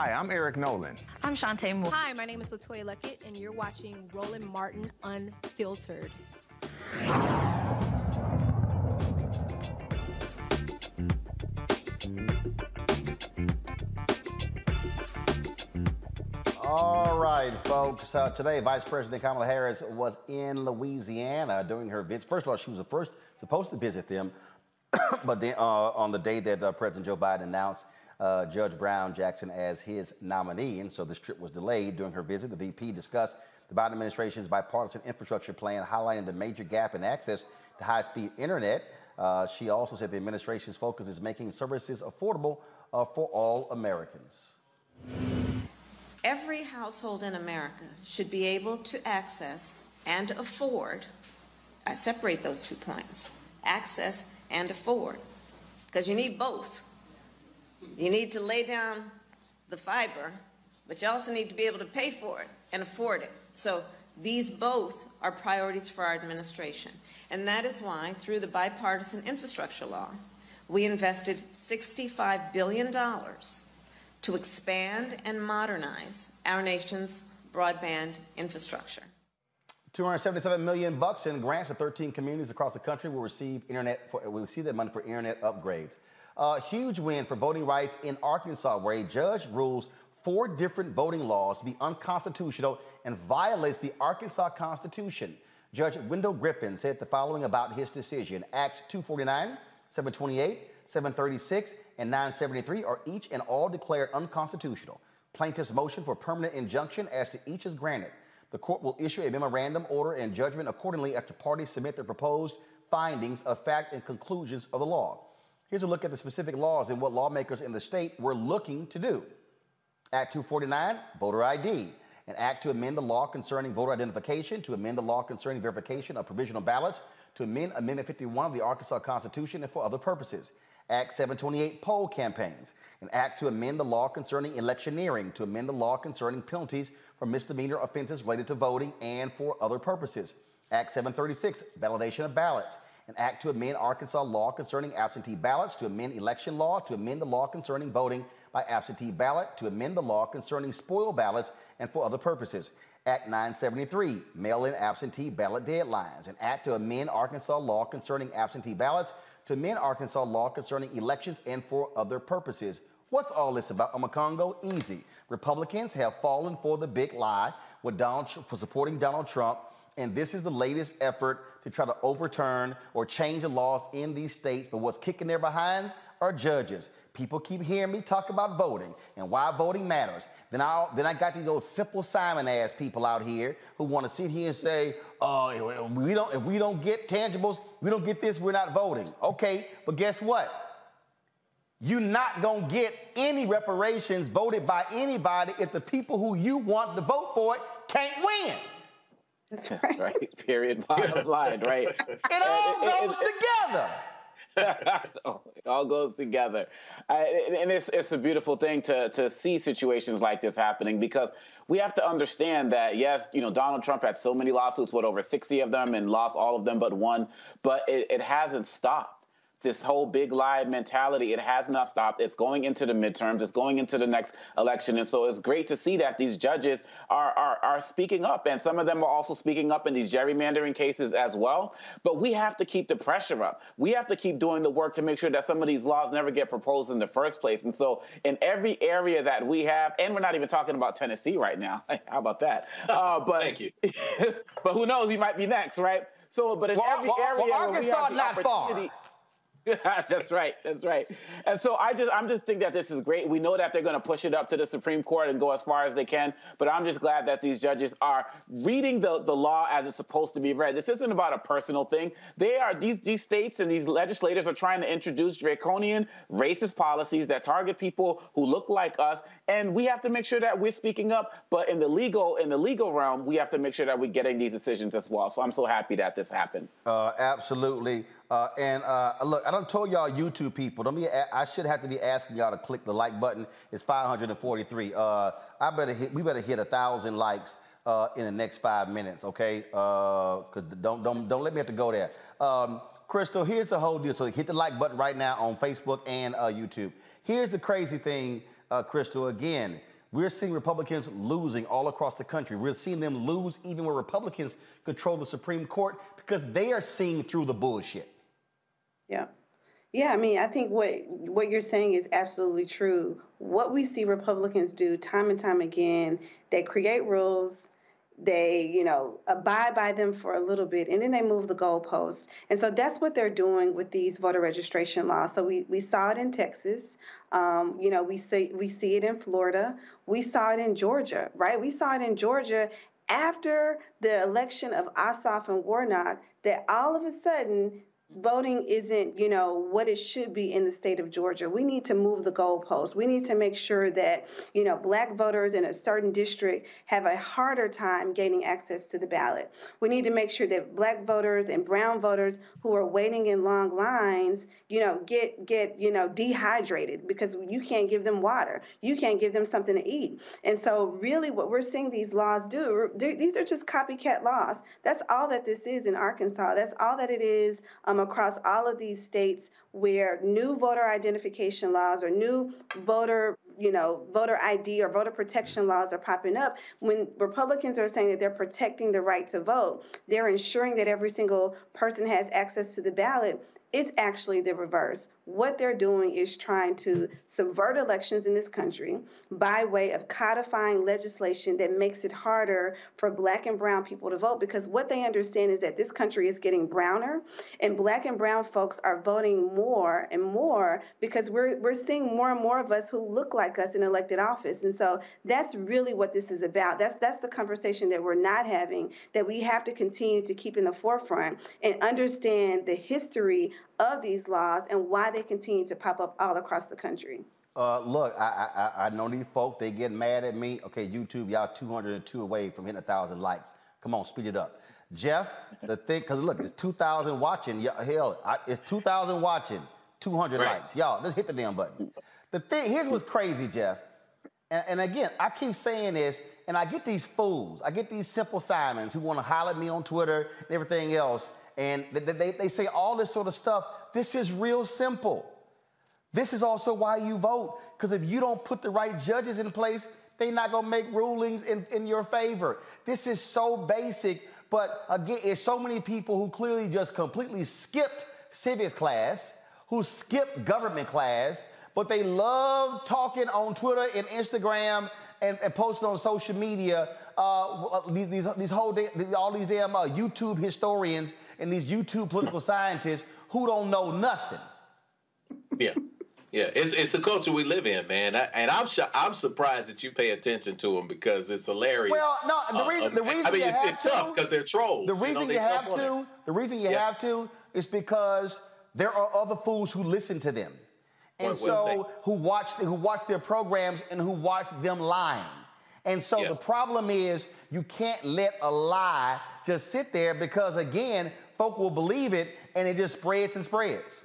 Hi, I'm Eric Nolan. I'm Shantae Moore. Hi, my name is LeToya Luckett, and you're watching Roland Martin Unfiltered. All right, folks. Uh, today, Vice President Kamala Harris was in Louisiana doing her visit. First of all, she was the first supposed to visit them, but then uh, on the day that uh, President Joe Biden announced uh, Judge Brown Jackson as his nominee. And so this trip was delayed. During her visit, the VP discussed the Biden administration's bipartisan infrastructure plan, highlighting the major gap in access to high speed internet. Uh, she also said the administration's focus is making services affordable uh, for all Americans. Every household in America should be able to access and afford. I separate those two points access and afford, because you need both. You need to lay down the fiber, but you also need to be able to pay for it and afford it. So these both are priorities for our administration. And that is why, through the bipartisan infrastructure law, we invested $65 billion to expand and modernize our nation's broadband infrastructure. 277 million bucks in grants to 13 communities across the country will receive internet for, will receive that money for internet upgrades. A huge win for voting rights in Arkansas, where a judge rules four different voting laws to be unconstitutional and violates the Arkansas Constitution. Judge Wendell Griffen said the following about his decision Acts 249, 728, 736, and 973 are each and all declared unconstitutional. Plaintiff's motion for permanent injunction as to each is granted. The court will issue a memorandum order and judgment accordingly after parties submit their proposed findings of fact and conclusions of the law. Here's a look at the specific laws and what lawmakers in the state were looking to do. Act 249, voter ID. An act to amend the law concerning voter identification, to amend the law concerning verification of provisional ballots, to amend Amendment 51 of the Arkansas Constitution, and for other purposes. Act 728, poll campaigns. An act to amend the law concerning electioneering, to amend the law concerning penalties for misdemeanor offenses related to voting and for other purposes. Act 736, validation of ballots an act to amend Arkansas law concerning absentee ballots, to amend election law, to amend the law concerning voting by absentee ballot, to amend the law concerning spoil ballots, and for other purposes. Act 973, mail in absentee ballot deadlines. An act to amend Arkansas law concerning absentee ballots, to amend Arkansas law concerning elections, and for other purposes. What's all this about, Omekongo? Easy. Republicans have fallen for the big lie with Donald, for supporting Donald Trump and this is the latest effort to try to overturn or change the laws in these states. But what's kicking their behinds are judges. People keep hearing me talk about voting and why voting matters. Then I then I got these old simple Simon ass people out here who want to sit here and say, "Oh, we don't if we don't get tangibles, we don't get this, we're not voting." Okay, but guess what? you're not to get any reparations voted by anybody if the people who you want to vote for it can't win. That's right. right. Period. Bottom line, right? It all goes together. Oh, it all goes together, I, and it's it's a beautiful thing to to see situations like this happening because we have to understand that yes, you know Donald Trump had so many lawsuits, what over sixty of them, and lost all of them but one, but it, it hasn't stopped this whole big lie mentality, it has not stopped. It's going into the midterms, it's going into the next election. And so it's great to see that these judges are, are, are speaking up. And some of them are also speaking up in these gerrymandering cases as well. But we have to keep the pressure up. We have to keep doing the work to make sure that some of these laws never get proposed in the first place. And so in every area that we have, and we're not even talking about Tennessee right now. How about that? Uh, but, Thank you. but who knows? He might be next, right? So, but in well, every well, area well, where we have the not opportunity, far. that's right. That's right. And so I just I'm just think that this is great. We know that they're going to push it up to the Supreme Court and go as far as they can, but I'm just glad that these judges are reading the, the law as it's supposed to be read. This isn't about a personal thing. They are these these states and these legislators are trying to introduce draconian racist policies that target people who look like us and we have to make sure that we're speaking up, but in the legal in the legal realm, we have to make sure that we're getting these decisions as well. So I'm so happy that this happened. Uh, absolutely. Uh, and uh, look, I don't told y'all YouTube people. Don't be. I should have to be asking y'all to click the like button. It's 543. Uh, I better hit. We better hit a thousand likes uh, in the next five minutes. Okay. Uh, Cause don't don't don't let me have to go there. Um, Crystal, here's the whole deal. So hit the like button right now on Facebook and YouTube. Here's the crazy thing, Uh, Crystal. Again. We're seeing Republicans losing all across the country. We're seeing them lose even where Republicans control the Supreme Court because they are seeing through the bullshit. Yeah. Yeah, I mean, I think what what you're saying is absolutely true. What we see Republicans do time and time again, they create rules, they, you know, abide by them for a little bit, and then they move the goalposts. And so that's what they're doing with these voter registration laws. So we, we saw it in Texas. Um, you know, we see we see it in Florida. We saw it in Georgia, right? We saw it in Georgia after the election of Ossoff and Warnock. That all of a sudden voting isn't, you know, what it should be in the state of Georgia. We need to move the goalposts. We need to make sure that, you know, black voters in a certain district have a harder time gaining access to the ballot. We need to make sure that black voters and brown voters who are waiting in long lines, you know, get get, you know, dehydrated because you can't give them water. You can't give them something to eat. And so really what we're seeing these laws do, these are just copycat laws. That's all that this is in Arkansas. That's all that it is um, um, across all of these states where new voter identification laws or new voter you know voter id or voter protection laws are popping up when republicans are saying that they're protecting the right to vote they're ensuring that every single person has access to the ballot it's actually the reverse. What they're doing is trying to subvert elections in this country by way of codifying legislation that makes it harder for black and brown people to vote because what they understand is that this country is getting browner and black and brown folks are voting more and more because we're we're seeing more and more of us who look like us in elected office. And so that's really what this is about. That's that's the conversation that we're not having that we have to continue to keep in the forefront and understand the history of these laws and why they continue to pop up all across the country. Uh, look, I, I I know these folks. They get mad at me. Okay, YouTube, y'all 202 away from hitting a thousand likes. Come on, speed it up. Jeff, the thing, because look, it's 2,000 watching. Hell, I, it's 2,000 watching, 200 right. likes. Y'all, just hit the damn button. The thing, here's what's crazy, Jeff. And, and, again, I keep saying this, and I get these fools, I get these simple Simons who want to holler at me on Twitter and everything else and they, they, they say all this sort of stuff. This is real simple. This is also why you vote, because if you don't put the right judges in place, they're not gonna make rulings in, in your favor. This is so basic, but again, it's so many people who clearly just completely skipped civics class, who skipped government class, but they love talking on Twitter and Instagram and, and posting on social media. Uh, these, these, these whole day, all these damn uh, YouTube historians and these YouTube political scientists who don't know nothing. Yeah. Yeah, it's it's the culture we live in, man, I, and I'm sh- I'm surprised that you pay attention to them because it's hilarious. Well, no, the uh, reason the reason I mean it's, it's to, tough because they're trolls. The reason you, know, you have to, the reason you yeah. have to, is because there are other fools who listen to them, and so who watch who watch their programs and who watch them lying. And so yes. the problem is you can't let a lie just sit there because again, folk will believe it and it just spreads and spreads.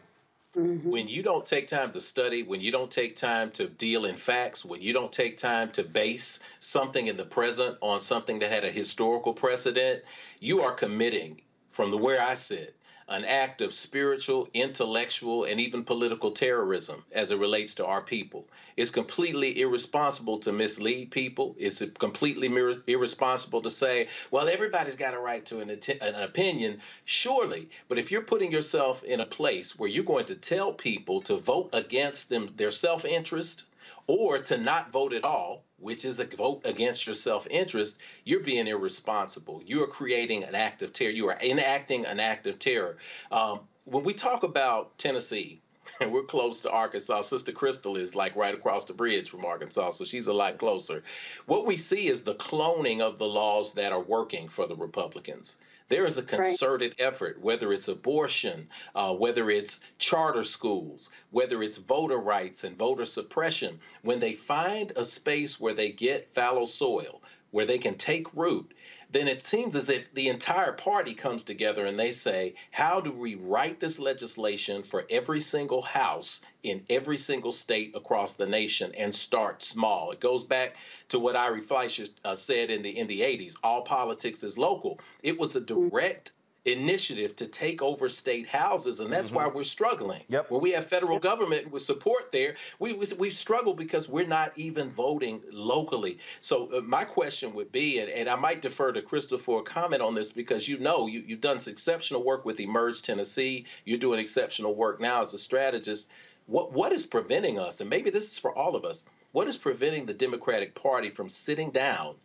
Mm-hmm. When you don't take time to study, when you don't take time to deal in facts, when you don't take time to base something in the present on something that had a historical precedent, you are committing, from the where I sit, an act of spiritual, intellectual, and even political terrorism as it relates to our people. It's completely irresponsible to mislead people. It's completely mir- irresponsible to say, well, everybody's got a right to an, an opinion, surely. But if you're putting yourself in a place where you're going to tell people to vote against them, their self interest, or to not vote at all, which is a vote against your self interest, you're being irresponsible. You are creating an act of terror. You are enacting an act of terror. Um, when we talk about Tennessee, and we're close to Arkansas. Sister Crystal is like right across the bridge from Arkansas, so she's a lot closer. What we see is the cloning of the laws that are working for the Republicans. There is a concerted right. effort, whether it's abortion, uh, whether it's charter schools, whether it's voter rights and voter suppression. When they find a space where they get fallow soil, where they can take root, then it seems as if the entire party comes together and they say, how do we write this legislation for every single house in every single state across the nation and start small? It goes back to what Ari Fleischer uh, said in the in the 80s, all politics is local. It was a direct initiative to take over state houses, and that's mm-hmm. why we're struggling. Yep. Where we have federal government with support there, we we, we struggle because we're not even voting locally. So uh, my question would be, and, and I might defer to Crystal for a comment on this because you know you, you've done exceptional work with Emerge Tennessee. You're doing exceptional work now as a strategist. What what is preventing us, and maybe this is for all of us, what is preventing the Democratic Party from sitting down?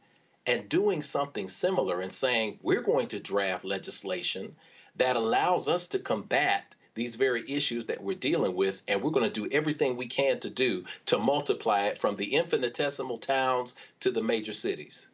And doing something similar and saying, we're going to draft legislation that allows us to combat these very issues that we're dealing with, and we're going to do everything we can to do to multiply it from the infinitesimal towns to the major cities?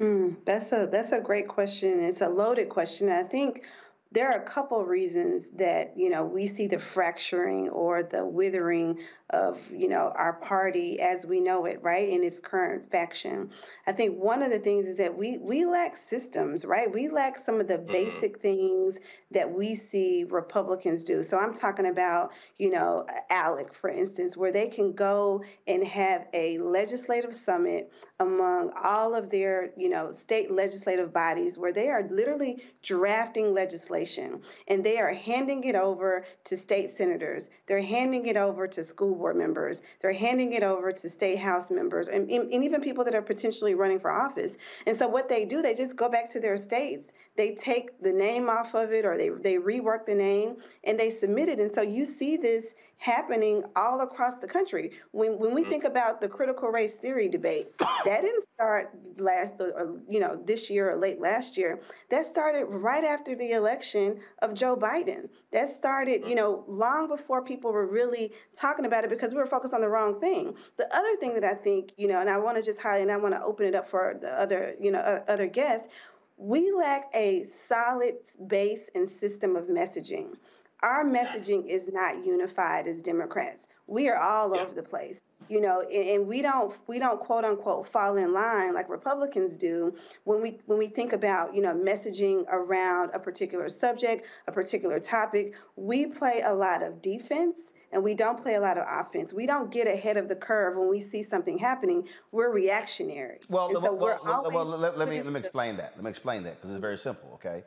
Mm, that's a that's a great question. It's a loaded question. I think there are a couple reasons that you know we see the fracturing or the withering of you know our party as we know it right in its current faction. I think one of the things is that we we lack systems right? We lack some of the mm-hmm. basic things that we see republicans do. So i'm talking about you know alec for instance where they can go and have a legislative summit among all of their you know state legislative bodies where they are literally drafting legislation and they are handing it over to state senators. They're handing it over to school board members. They're handing it over to state house members and, and even people that are potentially running for office. And so what they do, they just go back to their states. They take the name off of it or they, they rework the name and they submit it. And so you see this happening all across the country. When when we mm-hmm. think about the critical race theory debate, that didn't start last, uh, uh, you know, this year or late last year. That started right after the election of Joe Biden. That started, you know, long before people were really talking about it because we were focused on the wrong thing. The other thing that I think, you know, and I want to just highlight, and I want to open it up for the other, you know, uh, other guests. We lack a solid base and system of messaging our messaging is not unified as Democrats. We are all yeah. over the place, you know, and, we don't we don't quote unquote fall in line like Republicans do when we when we think about you know messaging around a particular subject, a particular topic. We play a lot of defense and we don't play a lot of offense. We don't get ahead of the curve when we see something happening. We're reactionary. Well, so well, well, well, let, let me let me explain that. Let me explain that because it's very simple. Okay,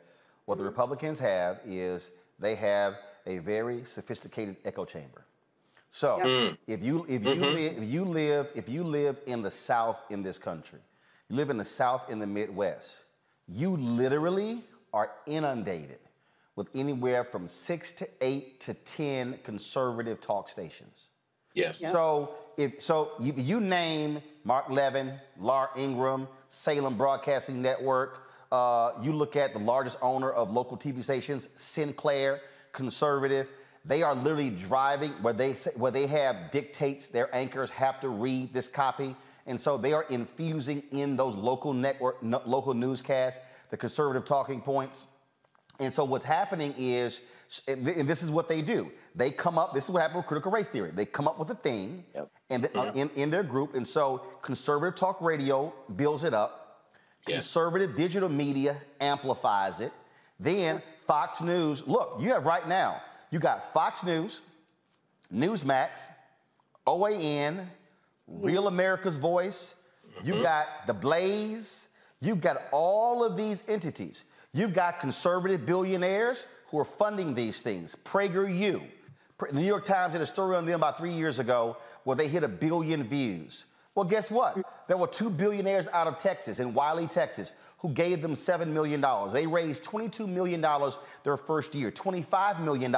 what the mm-hmm. Republicans have is they have a very sophisticated echo chamber. So mm. if you if you mm-hmm. live if you live if you live in the South in this country, you live in the South in the Midwest, you literally are inundated with anywhere from six to eight to ten conservative talk stations. Yes. So if so, you, you name Mark Levin, Laura Ingraham, Salem Broadcasting Network, uh, you look at the largest owner of local TV stations, Sinclair, conservative. They are literally driving where they say, where they have dictates. Their anchors have to read this copy, and so they are infusing in those local network, no, local newscasts the conservative talking points. And so what's happening is, and this is what they do. They come up, this is what happened with critical race theory. They come up with a thing yep. and uh, in, in their group. And so conservative talk radio builds it up. Yeah. Conservative digital media amplifies it. Then Fox News, look, you have right now, you got Fox News, Newsmax, OAN, Real America's Voice, mm-hmm. you got The Blaze, you've got all of these entities. You've got conservative billionaires who are funding these things. PragerU. The New York Times did a story on them about three years ago where they hit a billion views. Well, guess what? There were two billionaires out of Texas, in Wylie, Texas, who gave them $7 million. They raised $22 million their first year, $25 million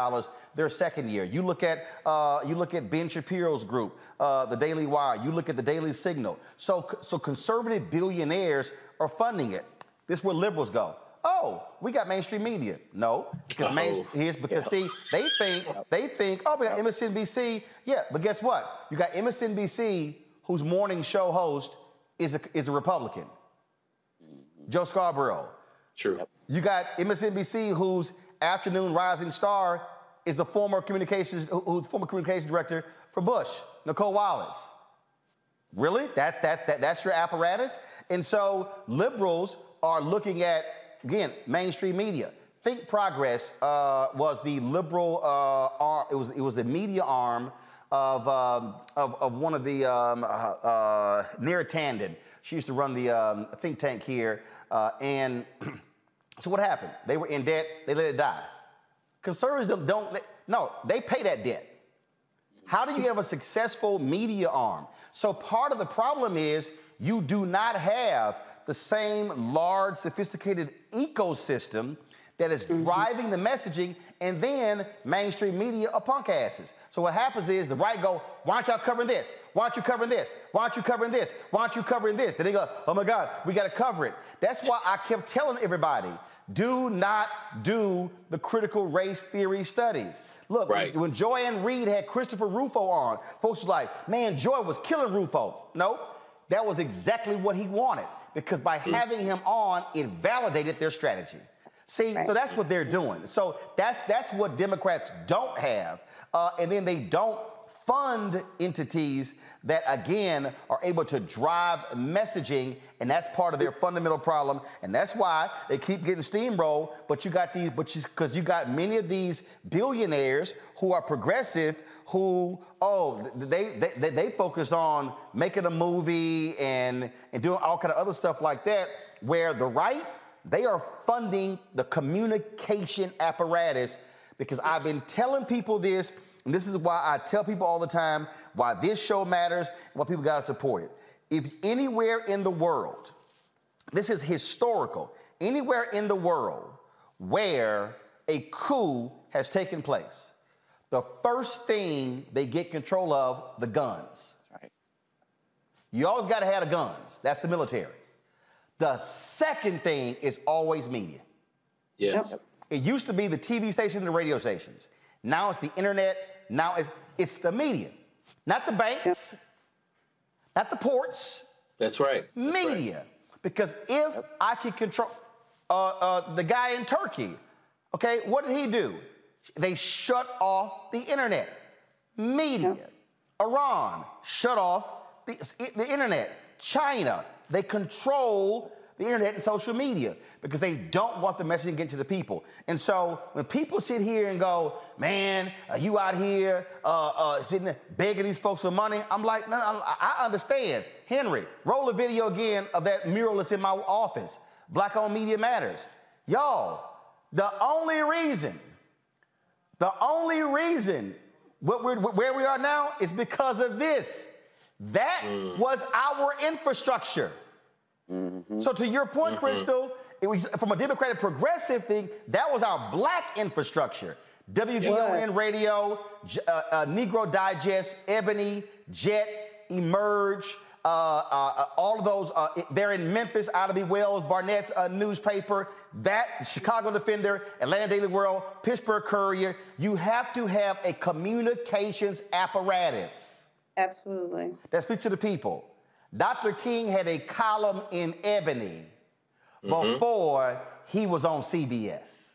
their second year. You look at, uh, you look at Ben Shapiro's group, uh, the Daily Wire, you look at the Daily Signal. So, so conservative billionaires are funding it. This is where liberals go oh, we got mainstream media. No, because main, here's because yeah. see, they think they think, oh, we got MSNBC. Yeah, but guess what? You got MSNBC, whose morning show host is a, is a Republican, mm-hmm. Joe Scarborough. True. You got MSNBC, whose afternoon rising star is the former communications, who's former communications director for Bush, Nicolle Wallace. Really? That's that, that that's your apparatus? And so liberals are looking at again, mainstream media. Think Progress uh, was the liberal uh, arm, it was, it was the media arm of, um, of, of, one of the, um, uh, uh Tanden. She used to run the um, think tank here. Uh, and so what happened? They were in debt, they let it die. Conservatives don't, don't let, no, they pay that debt. How do you have a successful media arm? So part of the problem is you do not have the same large, sophisticated ecosystem that is mm-hmm. driving the messaging, and then mainstream media are punk asses. So what happens is the right go, why aren't y'all covering this? Why aren't you covering this? Why aren't you covering this? Why aren't you covering this? Then they go, oh my God, we got to cover it. That's why I kept telling everybody, do not do the critical race theory studies. Look, right. when Joy-Ann Reid had Christopher Rufo on, folks were like, man, Joy was killing Rufo. Nope. That was exactly what he wanted because by mm. having him on, it validated their strategy. See, right. so that's what they're doing. So that's that's what Democrats don't have, uh, and then they don't fund entities that again are able to drive messaging and that's part of their fundamental problem and that's why they keep getting steamrolled but you got these but because you got many of these billionaires who are progressive who oh they they, they focus on making a movie and and doing all kind of other stuff like that where the right they are funding the communication apparatus because. I've been telling people this and this is why I tell people all the time why this show matters why people got to support it. If anywhere in the world, this is historical, anywhere in the world where a coup has taken place, the first thing they get control of the guns. Right. You always got to have the guns. That's the military. The second thing is always media. Yes. It used to be the TV stations and the radio stations. Now it's the internet now it's, it's the media, not the banks, not the ports. That's right. That's media. Right. Because if yep. I can control uh, uh, the guy in Turkey, okay, what did he do? They shut off the internet. Media. Yep. Iran shut off the, the internet. China, they control the internet and social media because they don't want the messaging get to the people. And so when people sit here and go, man, are you out here uh, uh, sitting there begging these folks for money? I'm like, no, no, I understand. Henry, roll a video again of that mural that's in my office. Black owned media matters. Y'all, the only reason, the only reason what we're, where we are now is because of this. That mm. was our infrastructure. Mm-hmm. So to your point, mm-hmm. Crystal, it was from a Democratic progressive thing. That was our black infrastructure. WVON radio, uh, uh, Negro Digest, Ebony, Jet, Emerge, uh, uh, uh all of those. Uh, they're in Memphis, Ida Wells, Barnett's newspaper, that Chicago Defender, Atlanta Daily World, Pittsburgh Courier. You have to have a communications apparatus. Absolutely. That speaks to the people. Dr. King had a column in Ebony mm-hmm. before he was on CBS.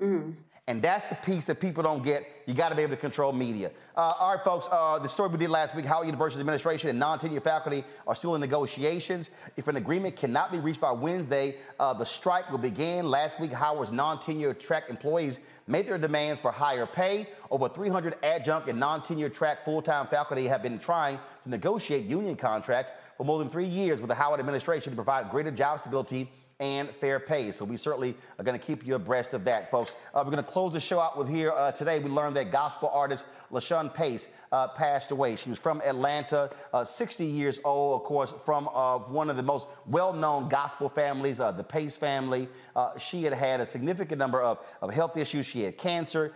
Mm-hmm. And that's the piece that people don't get. You got to be able to control media. Uh, all right, folks, uh, the story we did last week Howard University's administration and non tenure faculty are still in negotiations. If an agreement cannot be reached by Wednesday, uh, the strike will begin. Last week, Howard's non tenure track employees made their demands for higher pay. Over 300 adjunct and non tenure track full time faculty have been trying to negotiate union contracts for more than three years with the Howard administration to provide greater job stability and fair pay. So we certainly are going to keep you abreast of that, folks. Uh, we're going to close the show out with here uh, today. We learned that gospel artist LaShun Pace uh, passed away. She was from Atlanta, uh, 60 years old, of course, from uh, one of the most well-known gospel families, uh, the Pace family. she had had a significant number of, of health issues. She had cancer.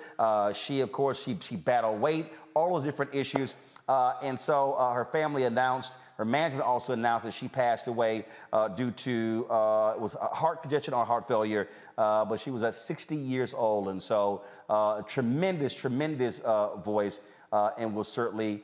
she, of course, she, she battled weight, all those different issues. and so her family announced her management also announced that she passed away uh, due to uh, it was heart congestion or heart failure, uh, but she was at 60 years old, and so uh, tremendous, tremendous uh, voice. Uh, and will certainly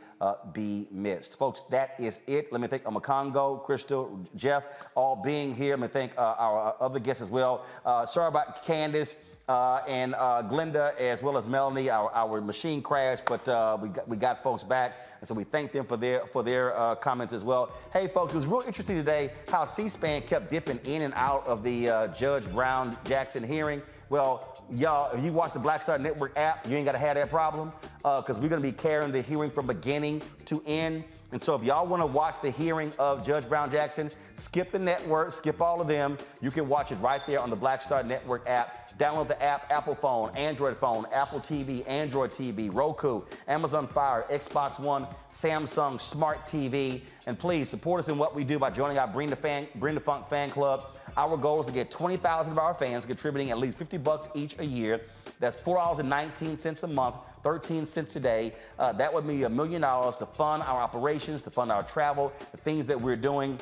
be missed. Folks, that is it. Let me thank Omekongo, Crystal, Jeff, all being here. Let me thank our other guests as well. sorry about Candace. Uh, and uh, Glynda, as well as Melanie, our, our machine crashed, but uh, we, got, we got folks back, and so we thank them for their for their uh, comments as well. Hey, folks, it was real interesting today how C-SPAN kept dipping in and out of the uh, Judge Brown Jackson hearing. Well, y'all, if you watch the Black Star Network app, you ain't got to have that problem because uh, we're to be carrying the hearing from beginning to end. And so if y'all want to watch the hearing of Judge Brown Jackson, skip the network, skip all of them. You can watch it right there on the Black Star Network app. Download the app, Apple phone, Android phone, Apple TV, Android TV, Roku, Amazon Fire, Xbox One, Samsung Smart TV. And please support us in what we do by joining our Bring the, fan, Bring the Funk fan club. Our goal is to get 20,000 of our fans contributing at least 50 bucks each a year. That's $4.19 a month 13 cents a day. Uh, that would be a million dollars to fund our operations, to fund our travel, the things that we're doing.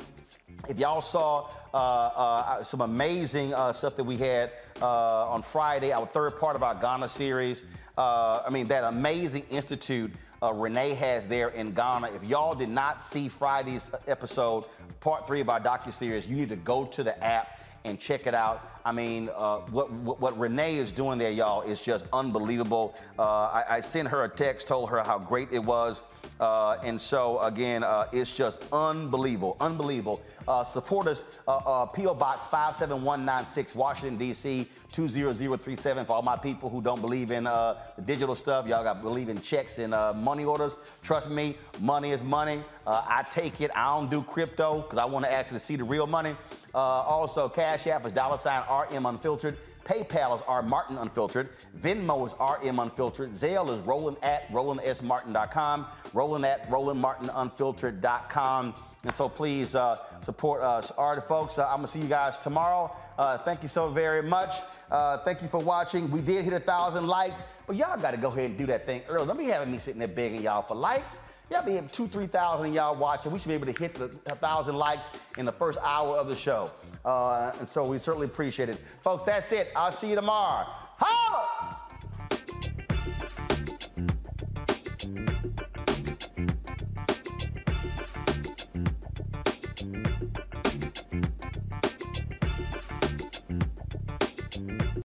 If y'all saw uh, uh, some amazing uh, stuff that we had uh, on Friday, our third part of our Ghana series, uh, I mean, that amazing institute Renee has there in Ghana. If y'all did not see Friday's episode, part three of our docu-series, you need to go to the app and check it out. I mean, uh, what, what, what Renee is doing there, y'all, is just unbelievable. Uh, I, I, sent her a text, told her how great it was. Uh, and so, again, uh, it's just unbelievable, unbelievable. Uh, support us, uh, P.O. Box 57196, Washington, D.C. 20037 for all my people who don't believe in the digital stuff. Y'all got believe in checks and money orders. Trust me, money is money. I take it. I don't do crypto because I want to actually see the real money. Also, Cash App is dollar sign RM Unfiltered. PayPal is R Martin Unfiltered. Venmo is RM Unfiltered. Zelle is Roland at RolandSMartin.com. Roland at RolandMartinUnfiltered.com. And so please uh, support us. All right, folks, uh, I'm going to see you guys tomorrow. Uh, thank you so very much. Uh, thank you for watching. We did hit a thousand likes, but y'all got to go ahead and do that thing early. Don't be having me sitting there begging y'all for likes. Y'all be having two, 3,000 of y'all watching. We should be able to hit the 1,000 likes in the first hour of the show. Uh, and so we certainly appreciate it. Folks, that's it. I'll see you tomorrow. Holla!